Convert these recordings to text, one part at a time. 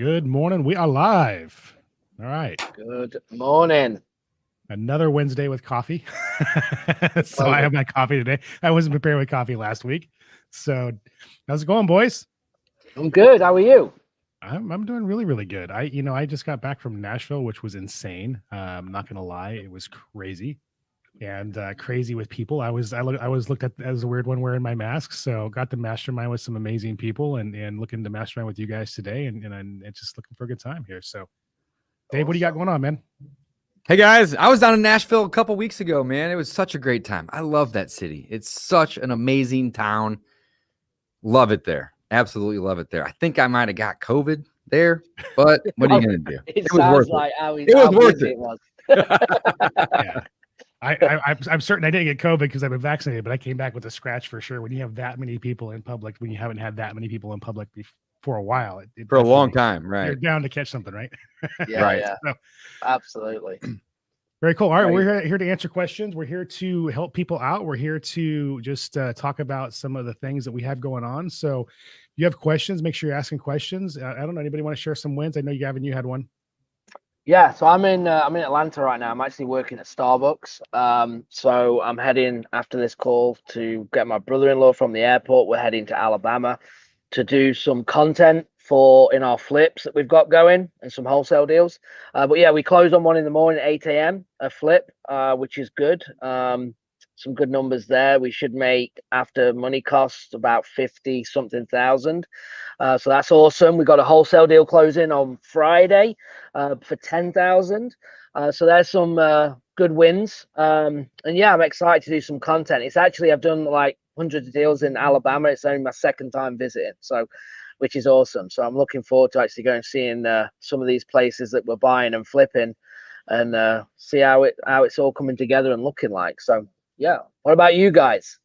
Good morning. We are live. All right. Good morning. Another Wednesday with coffee. so I have my coffee today. I wasn't prepared with coffee last week. So how's it going, boys? I'm good. How are you? I'm, I'm doing really, really good. I, you know, I just got back from Nashville, which was insane. Uh, I'm not gonna lie, it was crazy and uh, crazy with people. I was, I, look, I was looked at as a weird one wearing my mask. So got to mastermind with some amazing people, and and looking to mastermind with you guys today, and and I'm just looking for a good time here. So, Dave, what do you got going on, man? Hey guys, I was down in Nashville a couple weeks ago, man. It was such a great time. I love that city. It's such an amazing town. Love it there. Absolutely love it there. I think I might have got COVID there, but what are you going to do? It, it was worth like it. it was worth it. it was. yeah. I, I, I'm certain I didn't get COVID because I've been vaccinated, but I came back with a scratch for sure. When you have that many people in public, when you haven't had that many people in public before, for a while, it, it for a long time, right? You're down to catch something, right? Yeah, right. Yeah, so, absolutely. Very cool. All right, right, we're here, here to answer questions. We're here to help people out. We're here to just uh, talk about some of the things that we have going on. So, if you have questions, make sure you're asking questions. Uh, I don't know. Anybody want to share some wins? I know you, Gavin, you had one. Yeah, so I'm in uh, I'm in Atlanta right now. I'm actually working at Starbucks. Um, so I'm heading after this call to get my brother-in-law from the airport. We're heading to Alabama to do some content for in our flips that we've got going and some wholesale deals. Uh, but yeah, we close on one in the morning, 8 a.m. a flip, uh, which is good. Um, some good numbers there. We should make after money costs about 50 something thousand. Uh, so that's awesome. We got a wholesale deal closing on Friday uh, for 10,000. Uh, so there's some uh, good wins. Um, and yeah, I'm excited to do some content. It's actually, I've done like hundreds of deals in Alabama. It's only my second time visiting. So, which is awesome. So I'm looking forward to actually going and seeing uh, some of these places that we're buying and flipping and uh, see how it how it's all coming together and looking like. So yeah. What about you guys?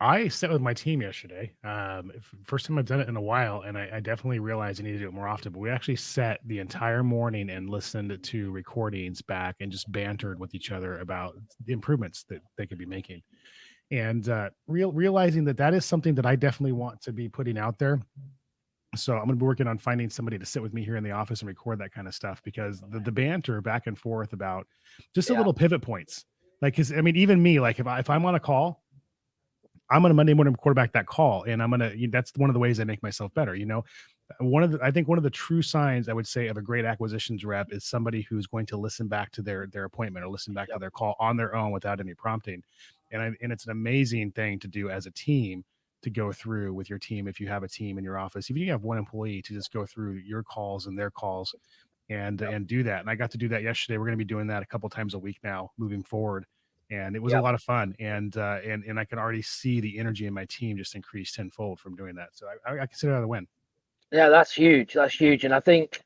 I sat with my team yesterday. Um, first time I've done it in a while, and I, I, definitely realized I need to do it more often. But we actually sat the entire morning and listened to recordings back and just bantered with each other about the improvements that they could be making, and uh, real realizing that that is something that I definitely want to be putting out there. So I'm going to be working on finding somebody to sit with me here in the office and record that kind of stuff because the, the banter back and forth about just yeah. a little pivot points like, cause I mean, even me, like if I, if I'm on a call, I'm gonna Monday morning quarterback that call, and I'm gonna. That's one of the ways I make myself better. You know, one of the I think one of the true signs I would say of a great acquisitions rep is somebody who's going to listen back to their their appointment or listen back yep. to their call on their own without any prompting, and I, and it's an amazing thing to do as a team to go through with your team if you have a team in your office even if you have one employee to just go through your calls and their calls and yep. and do that. And I got to do that yesterday. We're going to be doing that a couple times a week now moving forward. And it was yep. a lot of fun, and uh, and and I can already see the energy in my team just increase tenfold from doing that. So I, I consider that a win. Yeah, that's huge. That's huge, and I think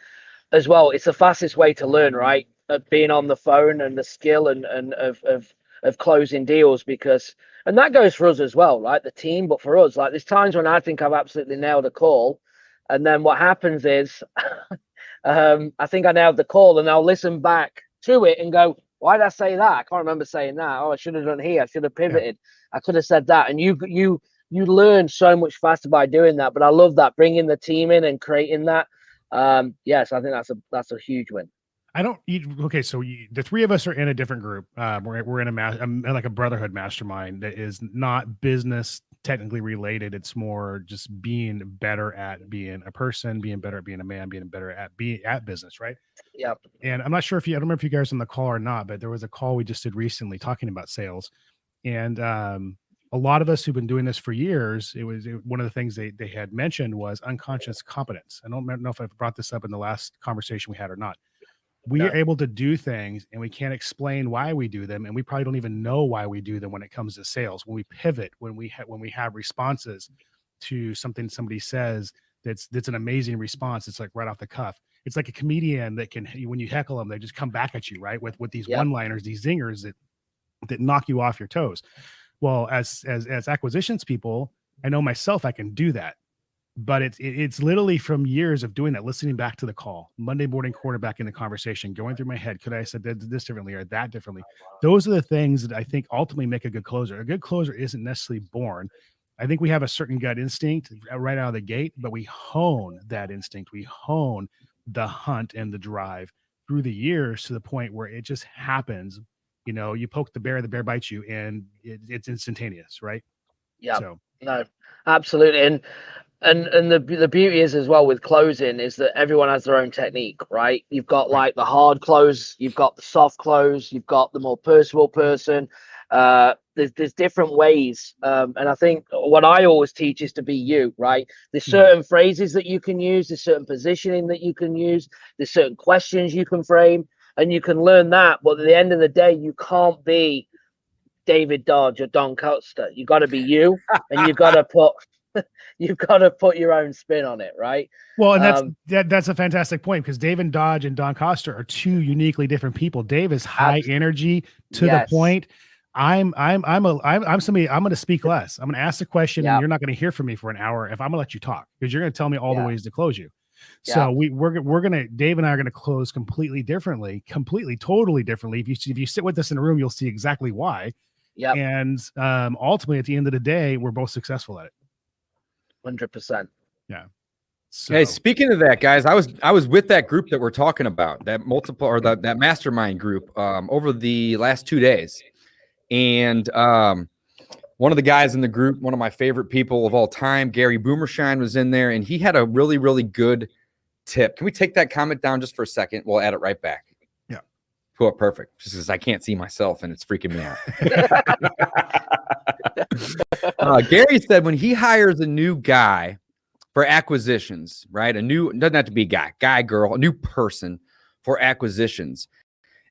as well, it's the fastest way to learn, right? Of being on the phone and the skill and and of of of closing deals because and that goes for us as well, right? The team, but for us, like there's times when I think I've absolutely nailed a call, and then what happens is um, I think I nailed the call, and I'll listen back to it and go, "Why did I say that? I can't remember saying that. Oh, I should have done here. I should have pivoted. Yeah. I could have said that." And you, you, you learn so much faster by doing that. But I love that bringing the team in and creating that. Um, yes, I think that's a that's a huge win. I don't. Okay, so you, the three of us are in a different group. Uh, we're we're in a mass, like a brotherhood mastermind that is not business technically related. It's more just being better at being a person, being better at being a man, being better at being at business, right? Yep. And I'm not sure if you, I don't remember if you guys on the call or not, but there was a call we just did recently talking about sales, and um, a lot of us who've been doing this for years, it was it, one of the things they they had mentioned was unconscious competence. I don't know if I brought this up in the last conversation we had or not we yeah. are able to do things and we can't explain why we do them and we probably don't even know why we do them when it comes to sales when we pivot when we ha- when we have responses to something somebody says that's that's an amazing response it's like right off the cuff it's like a comedian that can when you heckle them they just come back at you right with with these yep. one liners these zingers that that knock you off your toes well as as as acquisitions people i know myself i can do that but it's it's literally from years of doing that, listening back to the call, Monday morning quarterback in the conversation, going through my head, could I have said this differently or that differently? Oh, Those are the things that I think ultimately make a good closer. A good closer isn't necessarily born; I think we have a certain gut instinct right out of the gate, but we hone that instinct. We hone the hunt and the drive through the years to the point where it just happens. You know, you poke the bear, the bear bites you, and it, it's instantaneous, right? Yeah. So No, absolutely. And and and the the beauty is as well with closing is that everyone has their own technique, right? You've got like the hard close, you've got the soft close, you've got the more personal person. Uh, there's there's different ways, um, and I think what I always teach is to be you, right? There's Mhm. certain phrases that you can use, there's certain positioning that you can use, there's certain questions you can frame, and you can learn that. But at the end of the day, you can't be David Dodge or Don Costa. You got to be you, and you've got to put you've got to put your own spin on it, right? Well, and that's Um, that, that's a fantastic point because Dave and Dodge and Don Costa are two uniquely different people. Dave is high Abs- energy to Yes. the point. I'm I'm I'm a I'm, I'm somebody I'm going to speak less. I'm going to ask a question Yeah. and you're not going to hear from me for an hour if I'm going to let you talk because you're going to tell me all Yeah. the ways to close you. Yeah. So we we're we're going to Dave and I are going to close completely differently, completely totally differently. If you if you sit with us in a room, you'll see exactly why. Yeah. And um, ultimately, at the end of the day, we're both successful at it. Hundred percent. So, Hey, speaking of that, guys, I was I was with that group that we're talking about, that multiple or that that mastermind group, um, over the last two days, and um, one of the guys in the group, one of my favorite people of all time, Gary Boomershine, was in there, and he had a really really good tip. Can we take that comment down just for a second? We'll add it right back. Yeah. Cool, perfect. Just because I can't see myself and it's freaking me out. uh, Gary said when he hires a new guy for acquisitions, right? A new doesn't have to be guy, guy, girl, a new person for acquisitions.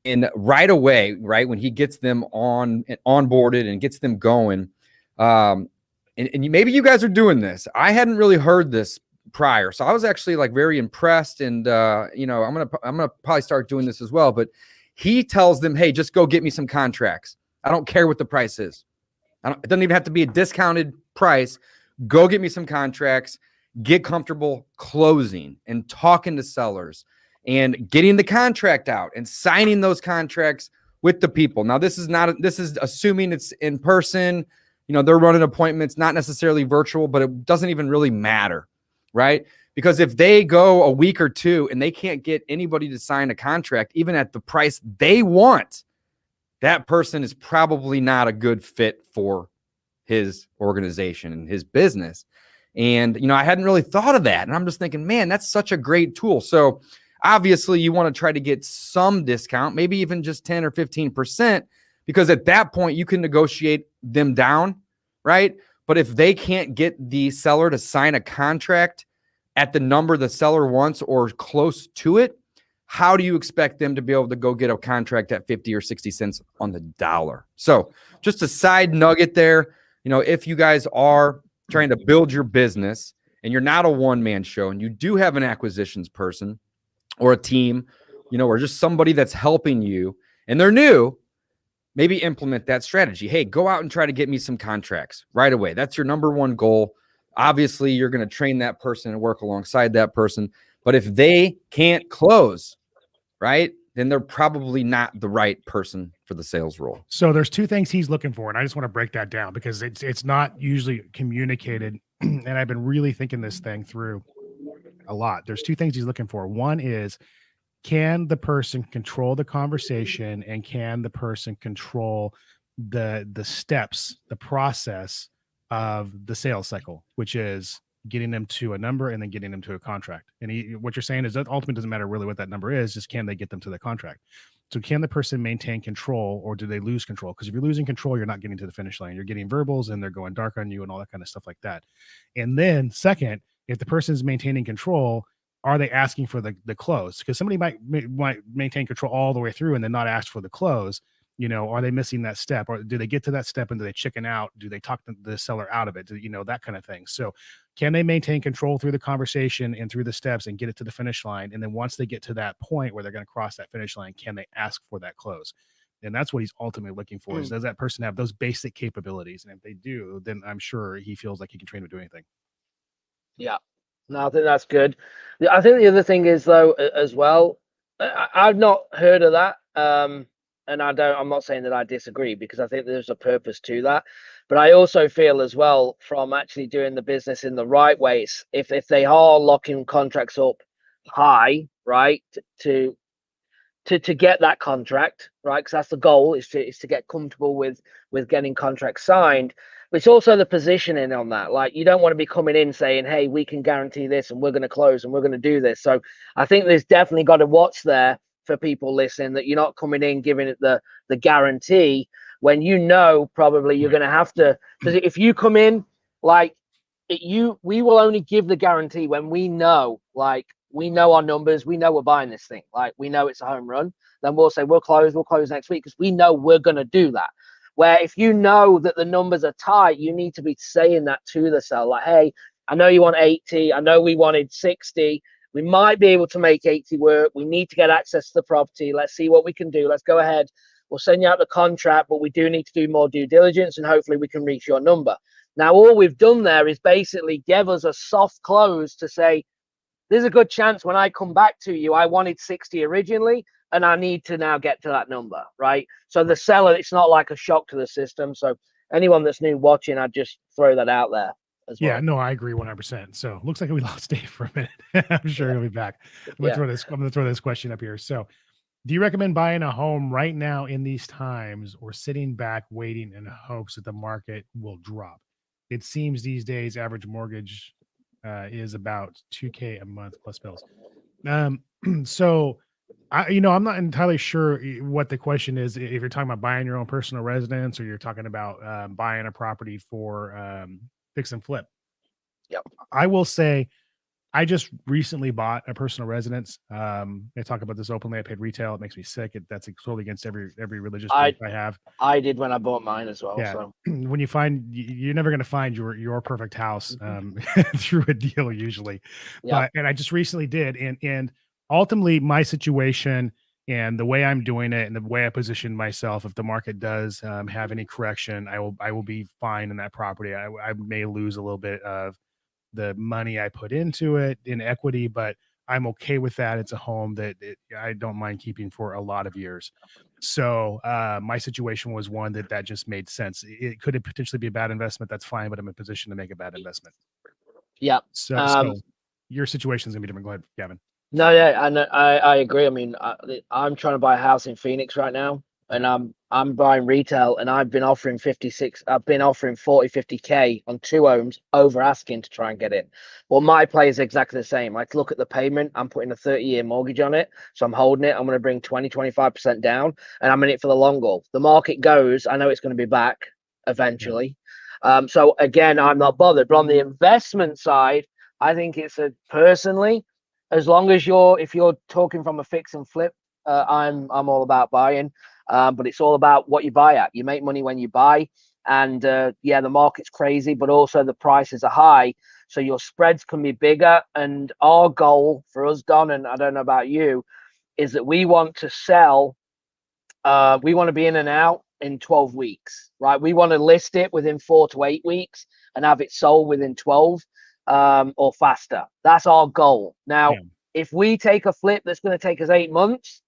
And right away, right when he gets them on onboarded and gets them going, um, and, and maybe you guys are doing this. I hadn't really heard this prior, so I was actually like very impressed. And uh, you know, I'm gonna I'm gonna probably start doing this as well. But he tells them, "Hey, just go get me some contracts. I don't care what the price is. It doesn't even have to be a discounted price. Go get me some contracts." get comfortable closing and talking to sellers and getting the contract out and signing those contracts with the people. Now, this is not, this is assuming it's in person. You know, they're running appointments, not necessarily virtual, but it doesn't even really matter, right? Because if they go a week or two and they can't get anybody to sign a contract, even at the price they want, that person is probably not a good fit for his organization and his business. And, you know, I hadn't really thought of that. And I'm just thinking, man, that's such a great tool. So obviously, you want to try to get some discount, maybe even just 10 or 15%, because at that point, you can negotiate them down, right? But if they can't get the seller to sign a contract at the number the seller wants or close to it, how do you expect them to be able to go get a contract at 50 or 60 cents on the dollar? So, just a side nugget there. You know, if you guys are trying to build your business and you're not a one man show and you do have an acquisitions person or a team, you know, or just somebody that's helping you and they're new, maybe implement that strategy. Hey, go out and try to get me some contracts right away. That's your number one goal. Obviously, you're going to train that person and work alongside that person. But if they can't close, right, then they're probably not the right person for the sales role. So there's two things he's looking for, and I just want to break that down because it's it's not usually communicated. and I've been really thinking this thing through a lot. There's two things he's looking for. One is can the person control the conversation and can the person control the the steps, the process of the sales cycle, which is getting them to a number and then getting them to a contract. And he, what you're saying is that ultimately doesn't matter really what that number is, just can they get them to the contract? So can the person maintain control or do they lose control? Because if you're losing control, you're not getting to the finish line. You're getting verbals and they're going dark on you and all that kind of stuff like that. And then second, if the person is maintaining control, are they asking for the the close? Because somebody might might maintain control all the way through and then not ask for the close. You know, are they missing that step, or do they get to that step and do they chicken out? Do they talk the, the seller out of it? Do, you know that kind of thing. So, can they maintain control through the conversation and through the steps and get it to the finish line? And then once they get to that point where they're going to cross that finish line, can they ask for that close? And that's what he's ultimately looking for: is does that person have those basic capabilities? And if they do, then I'm sure he feels like he can train them to do anything. Yeah, no, I think that's good. I think the other thing is though as well. I- I've not heard of that. Um, and I don't. I'm not saying that I disagree because I think there's a purpose to that. But I also feel as well from actually doing the business in the right ways. If if they are locking contracts up high, right, to to to get that contract, right, because that's the goal is to is to get comfortable with with getting contracts signed. But it's also the positioning on that. Like you don't want to be coming in saying, "Hey, we can guarantee this, and we're going to close, and we're going to do this." So I think there's definitely got to watch there for people listening that you're not coming in giving it the the guarantee when you know probably you're mm. going to have to. Because if you come in like it, you, we will only give the guarantee when we know, like we know our numbers, we know we're buying this thing, like we know it's a home run. Then we'll say we'll close, we'll close next week because we know we're going to do that. Where if you know that the numbers are tight, you need to be saying that to the seller, like, hey, I know you want 80, I know we wanted 60. We might be able to make 80 work. We need to get access to the property. Let's see what we can do. Let's go ahead. We'll send you out the contract, but we do need to do more due diligence and hopefully we can reach your number. Now, all we've done there is basically give us a soft close to say, there's a good chance when I come back to you, I wanted 60 originally and I need to now get to that number, right? So the seller, it's not like a shock to the system. So anyone that's new watching, I'd just throw that out there. As Yeah, no, I agree 100%. So looks like we lost Dave for a minute. I'm sure he'll be back. I'm gonna throw this. I'm gonna throw this question up here. So, do you recommend buying a home right now in these times, or sitting back waiting in hopes that the market will drop? It seems these days average mortgage uh, is about 2k a month plus bills. Um, so I, you know, I'm not entirely sure what the question is. If you're talking about buying your own personal residence, or you're talking about um, buying a property for um, fix and flip. Yep. I will say, I just recently bought a personal residence. Um, I talk about this openly. I paid retail. It makes me sick. It, that's totally against every every religious I- belief I have. I did when I bought mine as well. Yeah. So when you find you're never going to find your your perfect house um, through a deal usually Yeah. but and i just recently did and and ultimately my situation and the way i'm doing it and the way i position myself if the market does um, have any correction i will i will be fine in that property I, I may lose a little bit of the money i put into it in equity but i'm okay with that it's a home that it, i don't mind keeping for a lot of years so uh, my situation was one that that just made sense. It- It could potentially be a bad investment. That's fine, but I'm in a position to make a bad investment. yeah. So, Um, so your situation is gonna be different. Go ahead, Gavin. No, yeah, I I, I agree. I mean, I, I'm trying to buy a house in Phoenix right now, and I'm I'm buying retail, and I've been offering 56. I've been offering 40, 50k on two homes over asking to try and get in. Well, my play is exactly the same. Like, look at the payment. I'm putting a 30 year mortgage on it, so I'm holding it. I'm going to bring 20, 25 percent down, and I'm in it for the long haul. The market goes. I know it's going to be back eventually. Um, so again, I'm not bothered. But on the investment side, I think it's a personally as long as you're if you're talking from a fix and flip uh, i'm i'm all about buying. Um, but it's all about what you buy at. You make money when you buy and uh, yeah the market's crazy but also the prices are high so your spreads can be bigger. And our goal for us don and i don't know about you is that we want to sell uh, we want to be in and out in 12 weeks right? We want to list it within four to eight weeks and have it sold within 12 um, or faster. That's our goal. Now, Yeah. if we take a flip that's going to take us eight months,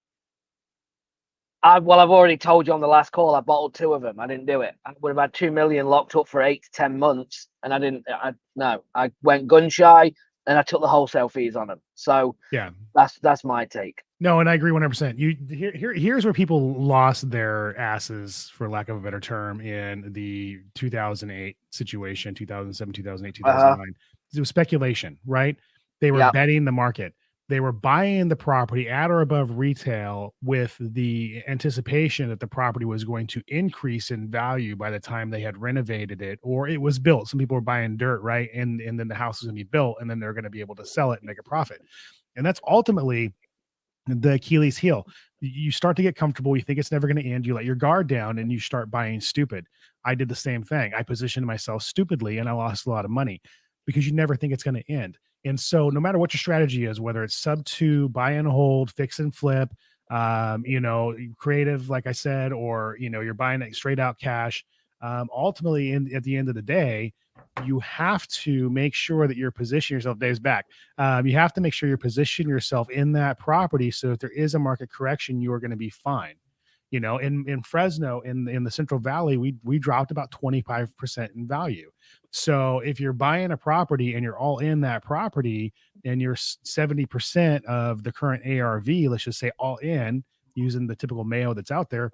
I well, I've already told you on the last call, I bottled two of them. I didn't do it. I would have had two million locked up for eight to ten months, and I didn't. I no, I went gun shy, and I took the wholesale fees on them. So Yeah. that's that's my take. No, and I agree 100. percent You here, here here's where people lost their asses, for lack of a better term, in the 2008 situation, 2007, 2008, 2009. It was speculation, right? They were Yeah. betting the market. They were buying the property at or above retail with the anticipation that the property was going to increase in value by the time they had renovated it or it was built. Some people were buying dirt, right? And and then the house was going to be built and then they're going to be able to sell it and make a profit. And that's ultimately the Achilles heel. You start to get comfortable. You think it's never going to end. You let your guard down and you start buying stupid. I did the same thing. I positioned myself stupidly and I lost a lot of money because you never think it's going to end. And so, no matter what your strategy is, whether it's sub two, buy and hold, fix and flip, um, you know, creative, like I said, or you know, you're buying it straight out cash. Um, ultimately, in, at the end of the day, you have to make sure that you're positioning yourself. days back um, you have to make sure you're positioning yourself in that property so if there is a market correction you are going to be fine You know, in in Fresno, in in the Central Valley, we we dropped about twenty five percent in value. So if you're buying a property and you're all in that property, and you're seventy percent of the current ARV, let's just say all in using the typical Mayo that's out there,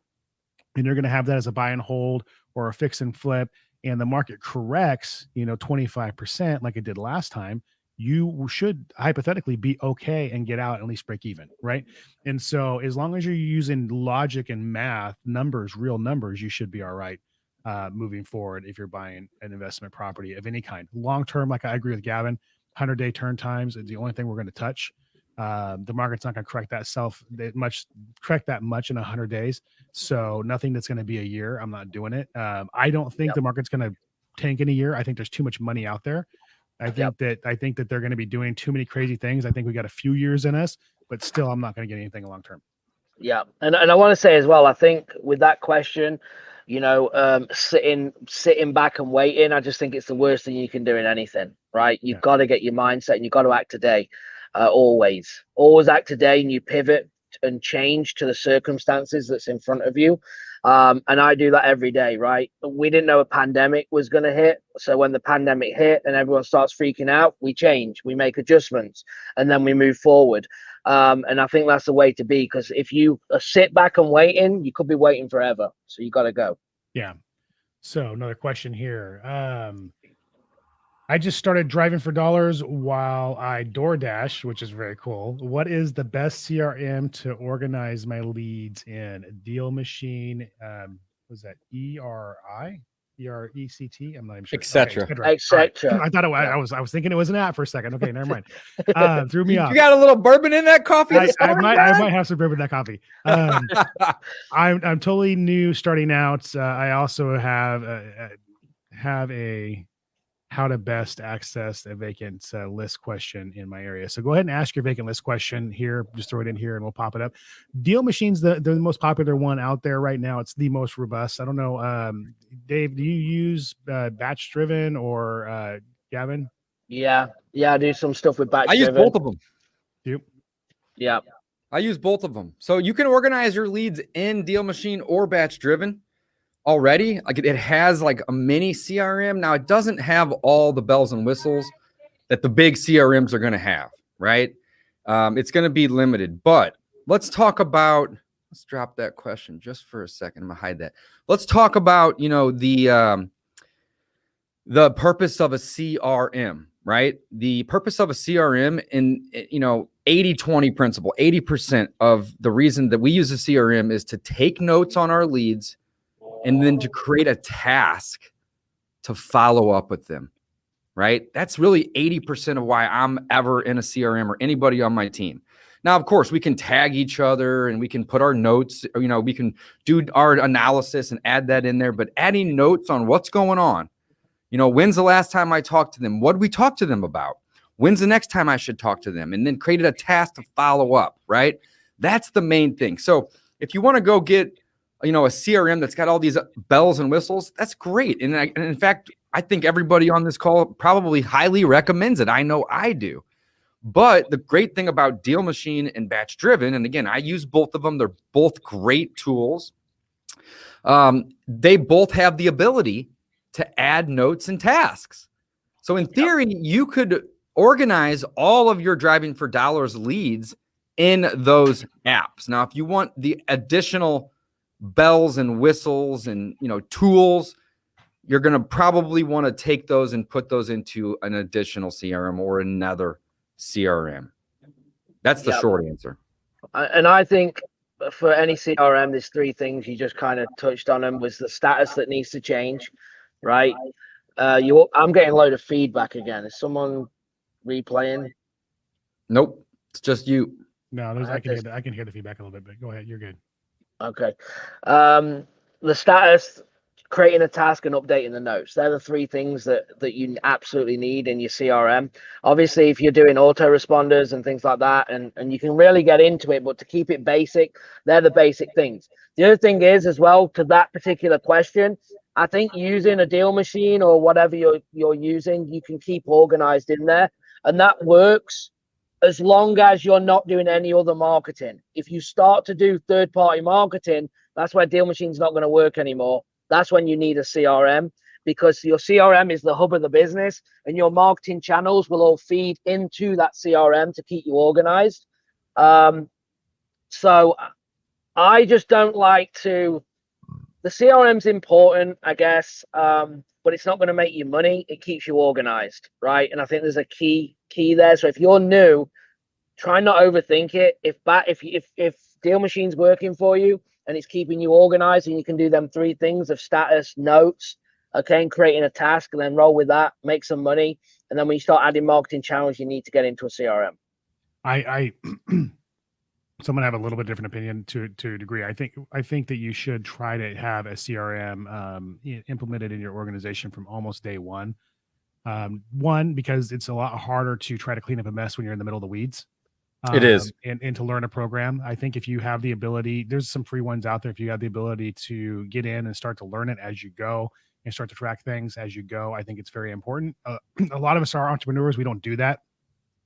and you're going to have that as a buy and hold or a fix and flip, and the market corrects, you know, twenty five percent like it did last time you should hypothetically be okay and get out at least break even, right? And so, as long as you're using logic and math, numbers, real numbers, you should be all right uh, moving forward if you're buying an investment property of any kind. Long term, like I agree with Gavin, 100 day turn times is the only thing we're going to touch. Um, the market's not going to correct that self that much, correct that much in 100 days. So, nothing that's going to be a year, I'm not doing it. Um, I don't think yep. the market's going to tank in a year. I think there's too much money out there. I think yep. that I think that they're going to be doing too many crazy things. I think we got a few years in us, but still, I'm not going to get anything long term. Yeah, and and I want to say as well. I think with that question, you know, um, sitting sitting back and waiting, I just think it's the worst thing you can do in anything. Right? You've yeah. got to get your mindset, and you've got to act today. Uh, always, always act today, and you pivot and change to the circumstances that's in front of you. Um, and I do that every day, right? We didn't know a pandemic was going to hit. So when the pandemic hit and everyone starts freaking out, we change, we make adjustments, and then we move forward. Um, and I think that's the way to be because if you sit back and waiting, you could be waiting forever. So you got to go. Yeah. So another question here. Um, I just started driving for dollars while I DoorDash, which is very cool. What is the best CRM to organize my leads in? Deal Machine, um, was that E R I? E R E C T. I'm not even sure. Etc. Okay, Etc. Right. I thought it was, I was I was thinking it was an app for a second. Okay, never mind. Uh, threw me off. You got a little bourbon in that coffee. I, I might I might have some bourbon in that coffee. Um, I'm I'm totally new starting out. Uh, I also have uh, uh have a how to best access a vacant uh, list question in my area. So go ahead and ask your vacant list question here. Just throw it in here and we'll pop it up. Deal Machine's the, the most popular one out there right now. It's the most robust. I don't know. Um, Dave, do you use uh, batch driven or uh, Gavin? Yeah. Yeah. I do some stuff with batch I use both of them. Yep. Yeah. I use both of them. So you can organize your leads in Deal Machine or batch driven already. Like it, has like a mini CRM. Now it doesn't have all the bells and whistles that the big CRMs are going to have, right? Um, it's going to be limited. But let's talk about. Let's drop that question just for a second. I'm gonna hide that. Let's talk about you know the um, the purpose of a CRM, right? The purpose of a CRM in you know 80 20 principle 80% of the reason that we use a CRM is to take notes on our leads and then to create a task to follow up with them, right? That's really 80% of why I'm ever in a CRM or anybody on my team. Now, of course, we can tag each other and we can put our notes, you know, we can do our analysis and add that in there, but adding notes on what's going on. You know, when's the last time I talked to them? What did we talk to them about? When's the next time I should talk to them? And then created a task to follow up, right? That's the main thing. So if you want to go get you know a crm that's got all these bells and whistles that's great. And, I, and in fact i think everybody on this call probably highly recommends it. I know i do. But the great thing about deal machine and batch driven and again i use both of them they're both great tools um, they both have the ability to add notes and tasks. So in theory yep. you could organize all of your driving for dollars leads in those apps. Now if you want the additional bells and whistles and you know tools you're going to probably want to take those and put those into an additional crm or another crm that's the short answer. And i think for any crm there's three things you just kind of touched on them was the status that needs to change right? Uh you i'm getting a load of feedback again. Is someone replaying? Nope. It's just you. No there's i can hear the, i can hear the feedback a little bit but go ahead. You're good Okay. Um, the status, creating a task, and updating the notes. They're the three things that that you absolutely need in your CRM. Obviously, if you're doing autoresponders and things like that, and and you can really get into it, but to keep it basic, they're the basic things. The other thing is as well to that particular question. I think using a deal machine or whatever you're you're using, you can keep organized in there, and that works as long as you're not doing any other marketing. If you start to do third party marketing, That's where Deal Machine's not going to work anymore. That's when you need a CRM because your CRM is the hub of the business and your marketing channels will all feed into that CRM to keep you organized. Um, so I just don't like to. The CRM's important, I guess, um, but it's not going to make you money. It keeps you organized, right? And I think there's a key key there. So if you're new, try not overthink it. If that if if if Deal Machine's working for you and it's keeping you organized, and you can do them three things of status, notes, okay, and creating a task, and then roll with that, make some money, and then when you start adding marketing channels, you need to get into a CRM. I, I someone have a little bit different opinion to to a degree. I think I think that you should try to have a CRM um, implemented in your organization from almost day one. Um, one because it's a lot harder to try to clean up a mess when you're in the middle of the weeds. It is. Um, and, and to learn a program. I think if you have the ability, there's some free ones out there. If you have the ability to get in and start to learn it as you go and start to track things as you go, I think it's very important. Uh, a lot of us are entrepreneurs. We don't do that.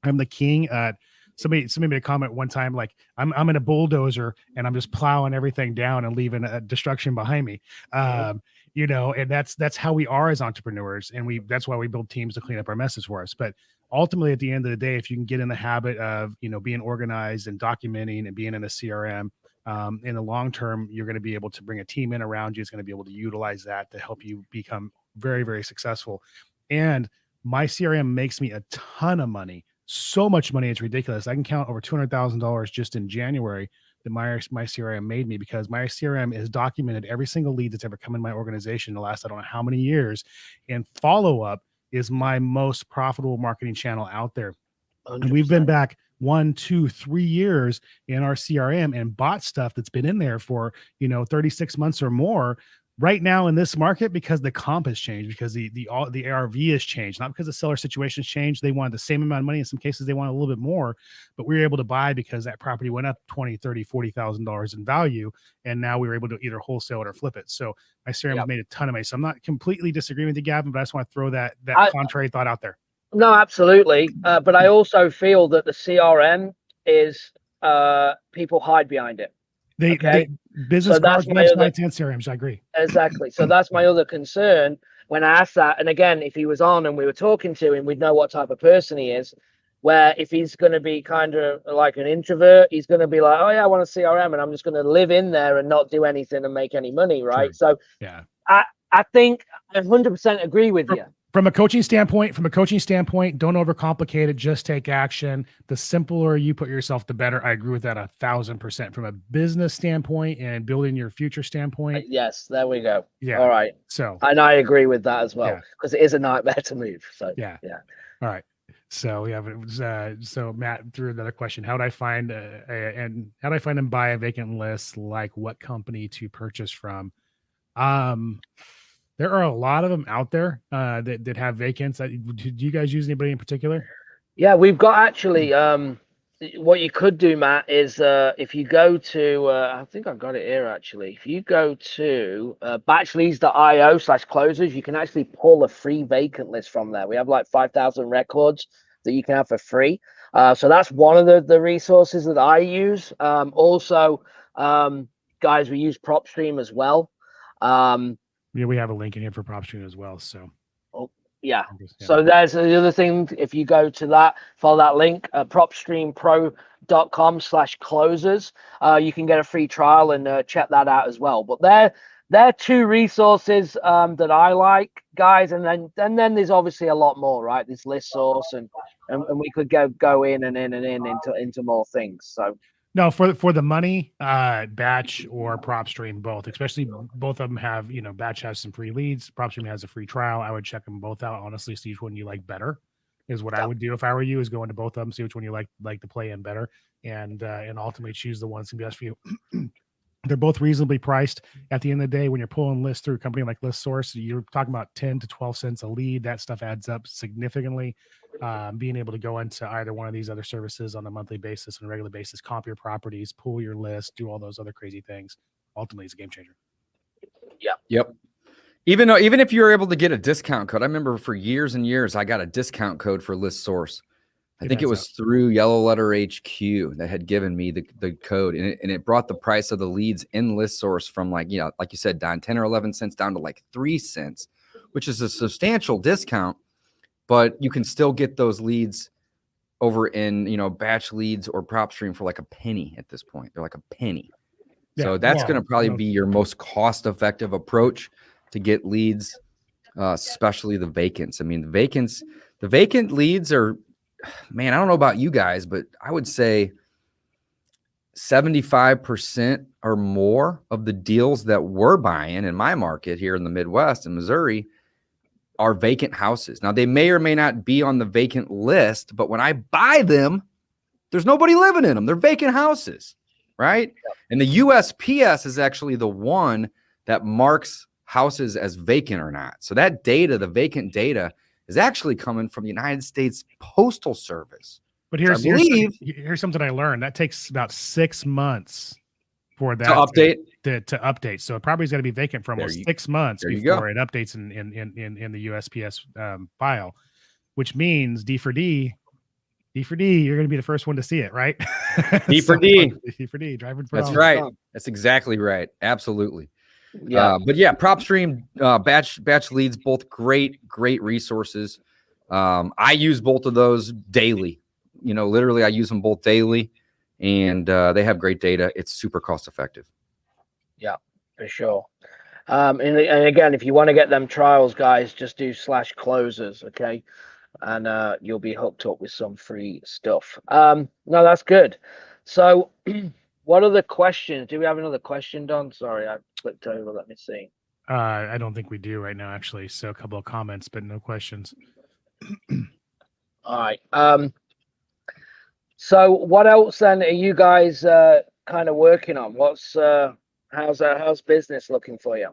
I'm the king at somebody somebody made a comment one time like I'm I'm in a bulldozer and I'm just plowing everything down and leaving a destruction behind me. Um, you know, and that's that's how we are as entrepreneurs, and we that's why we build teams to clean up our messes for us. But ultimately, at the end of the day, if you can get in the habit of you know being organized and documenting and being in a CRM. Um, in the long term, you're going to be able to bring a team in around you. It's going to be able to utilize that to help you become very, very successful. And my CRM makes me a ton of money so much money it's ridiculous i can count over $200000 just in january that my my crm made me because my crm is documented every single lead that's ever come in my organization in the last i don't know how many years. And follow up is my most profitable marketing channel out there. And we've been back one two three years in our crm and bought stuff that's been in there for you know 36 months or more right now in this market because the comp has changed because the the all the arv has changed not because the seller situation's changed they wanted the same amount of money in some cases they wanted a little bit more but we were able to buy because that property went up 20 30 40 thousand dollars in value and now we were able to either wholesale it or flip it so my has Yep. made a ton of money so i'm not completely disagreeing with you gavin but i just want to throw that that I- contrary thought out there No, absolutely. Uh, but I also feel that the CRM is uh, people hide behind it. They, Okay. they business So that's cards, my other- websites, and CRMs. I agree. Exactly. So that's my other concern when I asked that. And again, if he was on and we were talking to him, we'd know what type of person he is. Where if he's going to be kind of like an introvert, he's going to be like, oh yeah, I want a CRM, and I'm just going to live in there and not do anything and make any money, right? True. So Yeah. I I think I 100% agree with you. From a coaching standpoint, from a coaching standpoint, don't overcomplicate it. Just take action. The simpler you put yourself, the better. I agree with that a thousand percent. From a business standpoint and building your future standpoint, Yes, there we go. yeah. All right, So and I agree with that as well Yeah. because it is a nightmare to move. So yeah, Yeah. All right. So yeah, but it was, uh, so Matt threw another question: How do I find uh, a, and how do I find and buy a vacant list? Like what company to purchase from? Um, there are a lot of them out there uh, that that have vacants. Do you guys use anybody in particular? Yeah, we've got actually um what you could do, Matt, is uh if you go to uh, I think I've got it here actually. If you go to uh, batchleads.io slash closers, you can actually pull a free vacant list from there. We have like five thousand records that you can have for free. Uh, so that's one of the, the resources that I use. Um, also, um, guys, we use PropStream as well. Um, Yeah, we have a link in here for PropStream as well. So yeah, yeah. So there's the other thing. If you go to that, follow that link, uh, propstreampro.com slash closers, uh, you can get a free trial and uh, check that out as well. But they're, they're two resources um, that I like, guys. And then and then there's obviously a lot more, right? There's list source and, and, and we could go go in and in and in into into more things. So No, for the- for the money, uh, Batch or PropStream, both. Especially both of them have, you know, Batch has some free leads. PropStream has a free trial. I would check them both out. Honestly, see which one you like better. Is what I would do if I were you. Is go into both of them, see which one you like like to play in better, and uh, and ultimately choose the one that's gonna be best for you. They're both reasonably priced. At the end of the day, when you're pulling lists through a company like List Source, you're talking about 10 to 12 cents a lead. That stuff adds up significantly um, being able to go into either one of these other services on a monthly basis on a regular basis, comp your properties, pull your list, do all those other crazy things. Ultimately, is a game changer. Yeah. Yep. Even though, even if you're able to get a discount code, I remember for years and years I got a discount code for List Source. I think it adds was through Yellow Letter HQ that had given me the, the code and it, and it brought the price of the leads in list source from like, you know, like you said, Don, 10 or 11 cents down to like three cents, which is a substantial discount, but you can still get those leads over in, you know, batch leads or prop stream for like a penny at this point. They're like a penny. so that's well, going to probably be your most cost effective approach to get leads, uh, especially the vacants. I mean, the vacants, the vacant leads are, man, I don't know about you guys, but I would say 75% or more of the deals that we're buying in my market here in the Midwest in Missouri are vacant houses. Now, they may or may not be on the vacant list, but when I buy them, there's nobody living in them. They're vacant houses, right? And the USPS is actually the one that marks houses as vacant or not. So that data, the vacant data, is actually coming from the United States Postal Service. But here's here's, here's something I learned. That takes about six months for that To update, to, to update. So it probably is going to be vacant for There almost you- six months there you go. before it updates in in, in in in the USPS um, file, which means D for D, D for D, you're going to be the first one to see it, right? D for So, D. D for D, driving for That's all. right. That's exactly right. Absolutely. Yeah. Uh, but yeah, PropStream, uh, batch batch leads, both great, great resources. Um, I use both of those daily. You know, literally, I use them both daily, and uh, they have great data. It's super cost effective. For sure. Um, and, and again, if you want to get them trials, guys, just do slash closers, okay? And uh, you'll be hooked up with some free stuff. Um, no, that's good. So, what are the questions? Do we have another question, Don? Sorry, I flipped over. Let me see. Uh, I don't think we do right now, actually. So a couple of comments, but no questions. All right. Um, so what else then are you guys uh, kind of working on? What's uh, how's uh, how's business looking for you?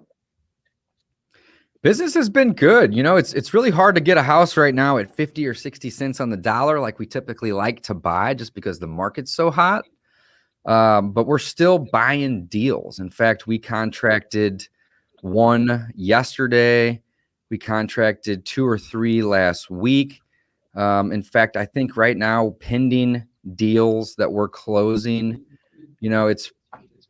Business has been good. You know, it's it's really hard to get a house right now at 50 or 60 cents on the dollar like we typically like to buy just because the market's so hot. Um, but we're still buying deals. In fact, we contracted one yesterday. We contracted two or three last week. Um, in fact, I think right now, pending deals that we're closing, you know, it's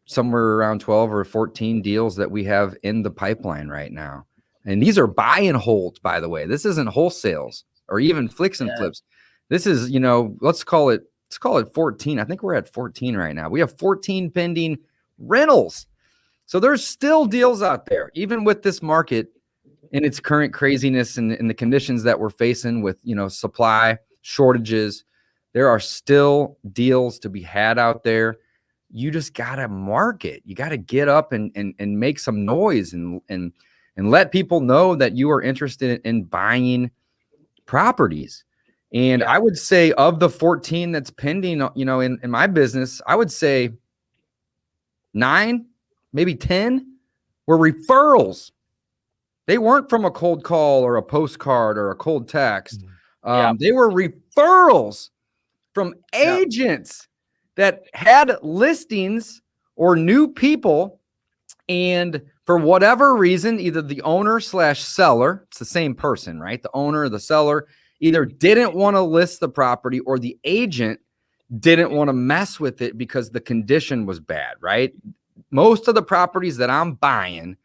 somewhere around 12 or 14 deals that we have in the pipeline right now. And these are buy and holds, by the way. This isn't wholesales or even flicks and Yeah. flips. This is, you know, let's call it, let's call it 14. I think we're at 14 right now. We have 14 pending rentals. So there's still deals out there, even with this market in its current craziness and, and the conditions that we're facing with, you know, supply shortages. There are still deals to be had out there. You just gotta market. You gotta get up and and, and make some noise and and and let people know that you are interested in buying properties. And Yeah. I would say of the 14 that's pending, uh, you know, in, in my business, I would say nine, maybe 10 were referrals. They weren't from a cold call or a postcard or a cold text. Yeah. Um, They were referrals from Yeah. agents that had listings or new people. And for whatever reason, either the owner slash seller, it's the same person, right? The owner or the seller either didn't want to list the property or the agent didn't want to mess with it because the condition was bad, right? Most of the properties that I'm buying,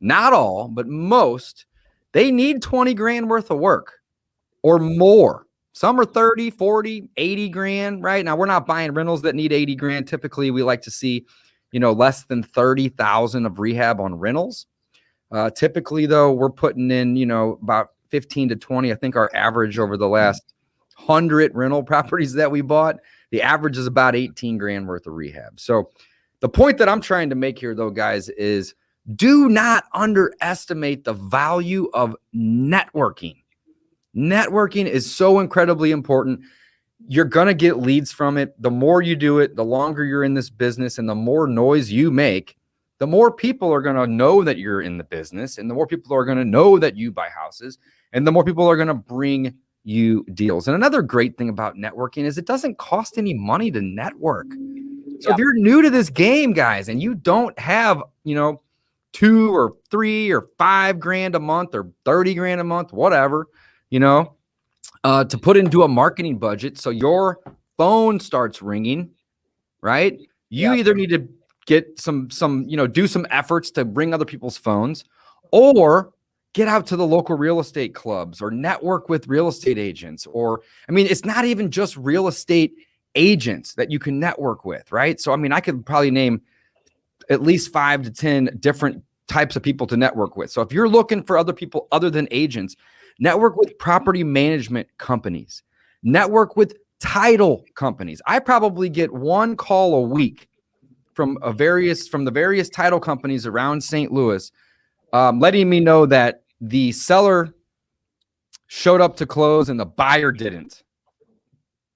not all, but most, they need 20 grand worth of work or more. Some are 30, 40, 80 grand, right? Now we're not buying rentals that need 80 grand. Typically, we like to see, you know, less than 30,000 of rehab on rentals. Uh, typically, though, we're putting in, you know, about 15 to 20. I think our average over the last 100 rental properties that we bought, the average is about 18 grand worth of rehab. So, the point that I'm trying to make here, though, guys, is do not underestimate the value of networking. Networking is so incredibly important. You're going to get leads from it. The more you do it, the longer you're in this business and the more noise you make, the more people are going to know that you're in the business and the more people are going to know that you buy houses and the more people are going to bring you deals. And another great thing about networking is it doesn't cost any money to network. So Yeah. if you're new to this game, guys, and you don't have, you know, two or three or five grand a month or 30 grand a month, whatever, you know, uh, to put into a marketing budget. So your phone starts ringing, right? You Yep. either need to get some some you know do some efforts to bring other people's phones, or get out to the local real estate clubs or network with real estate agents. Or I mean, it's not even just real estate agents that you can network with, right? So I mean, I could probably name at least five to ten different types of people to network with. So if you're looking for other people other than agents, network with property management companies, network with title companies. I probably get one call a week from a various from the various title companies around St. Louis, um, letting me know that the seller showed up to close and the buyer didn't.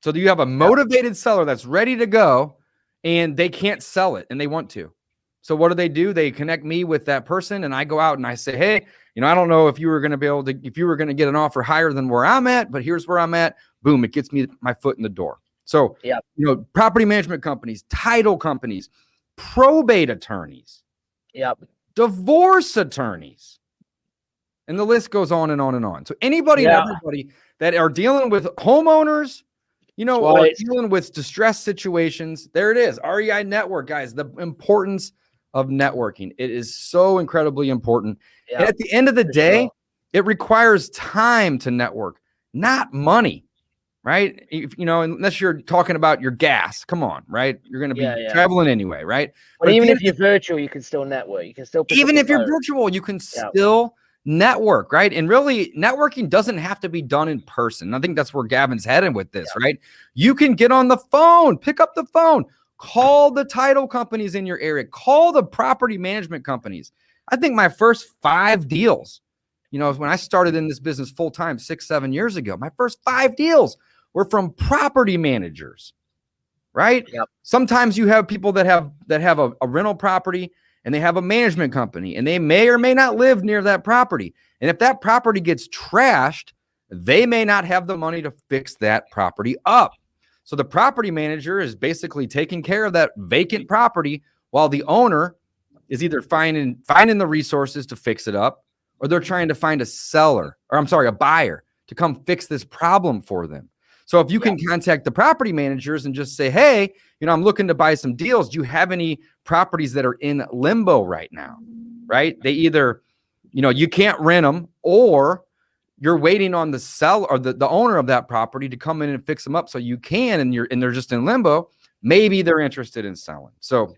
So you have a motivated seller that's ready to go and they can't sell it and they want to. So what do they do? They connect me with that person and I go out and I say, "Hey, you know, I don't know if you were going to be able to if you were going to get an offer higher than where I'm at, but here's where I'm at." Boom, it gets me my foot in the door. So, Yep. you know, property management companies, title companies, probate attorneys, Yep. divorce attorneys. And the list goes on and on and on. So anybody Yeah. and everybody that are dealing with homeowners, you know, Right. dealing with distress situations, there it is. REI network, guys, the importance of networking. It is so incredibly important. And at the end of the day, sure. it requires time to network, not money. Right. If, you know, unless you're talking about your gas, come on, right? You're going to be Yeah, yeah. traveling anyway, right? But But even if you're virtual, you can still network. You can still even if you're virtual, you can Yeah. still network, right? And really, networking doesn't have to be done in person. I think that's where Gavin's heading with this, right? You can get on the phone, pick up the phone, call the title companies in your area, call the property management companies. I think my first five deals, you know, when I started in this business full time six, seven years ago, my first five deals were from property managers, right? Yep. Sometimes you have people that have that have a, a rental property and they have a management company and they may or may not live near that property. And if that property gets trashed, they may not have the money to fix that property up. So the property manager is basically taking care of that vacant property while the owner is either finding finding the resources to fix it up or they're trying to find a seller or I'm sorry, a buyer to come fix this problem for them. So if you can contact the property managers and just say, "Hey, you know, I'm looking to buy some deals. Do you have any properties that are in limbo right now?" Right? They either, you know, you can't rent them or you're waiting on the seller or the, the owner of that property to come in and fix them up so you can and you're and they're just in limbo. Maybe they're interested in selling. So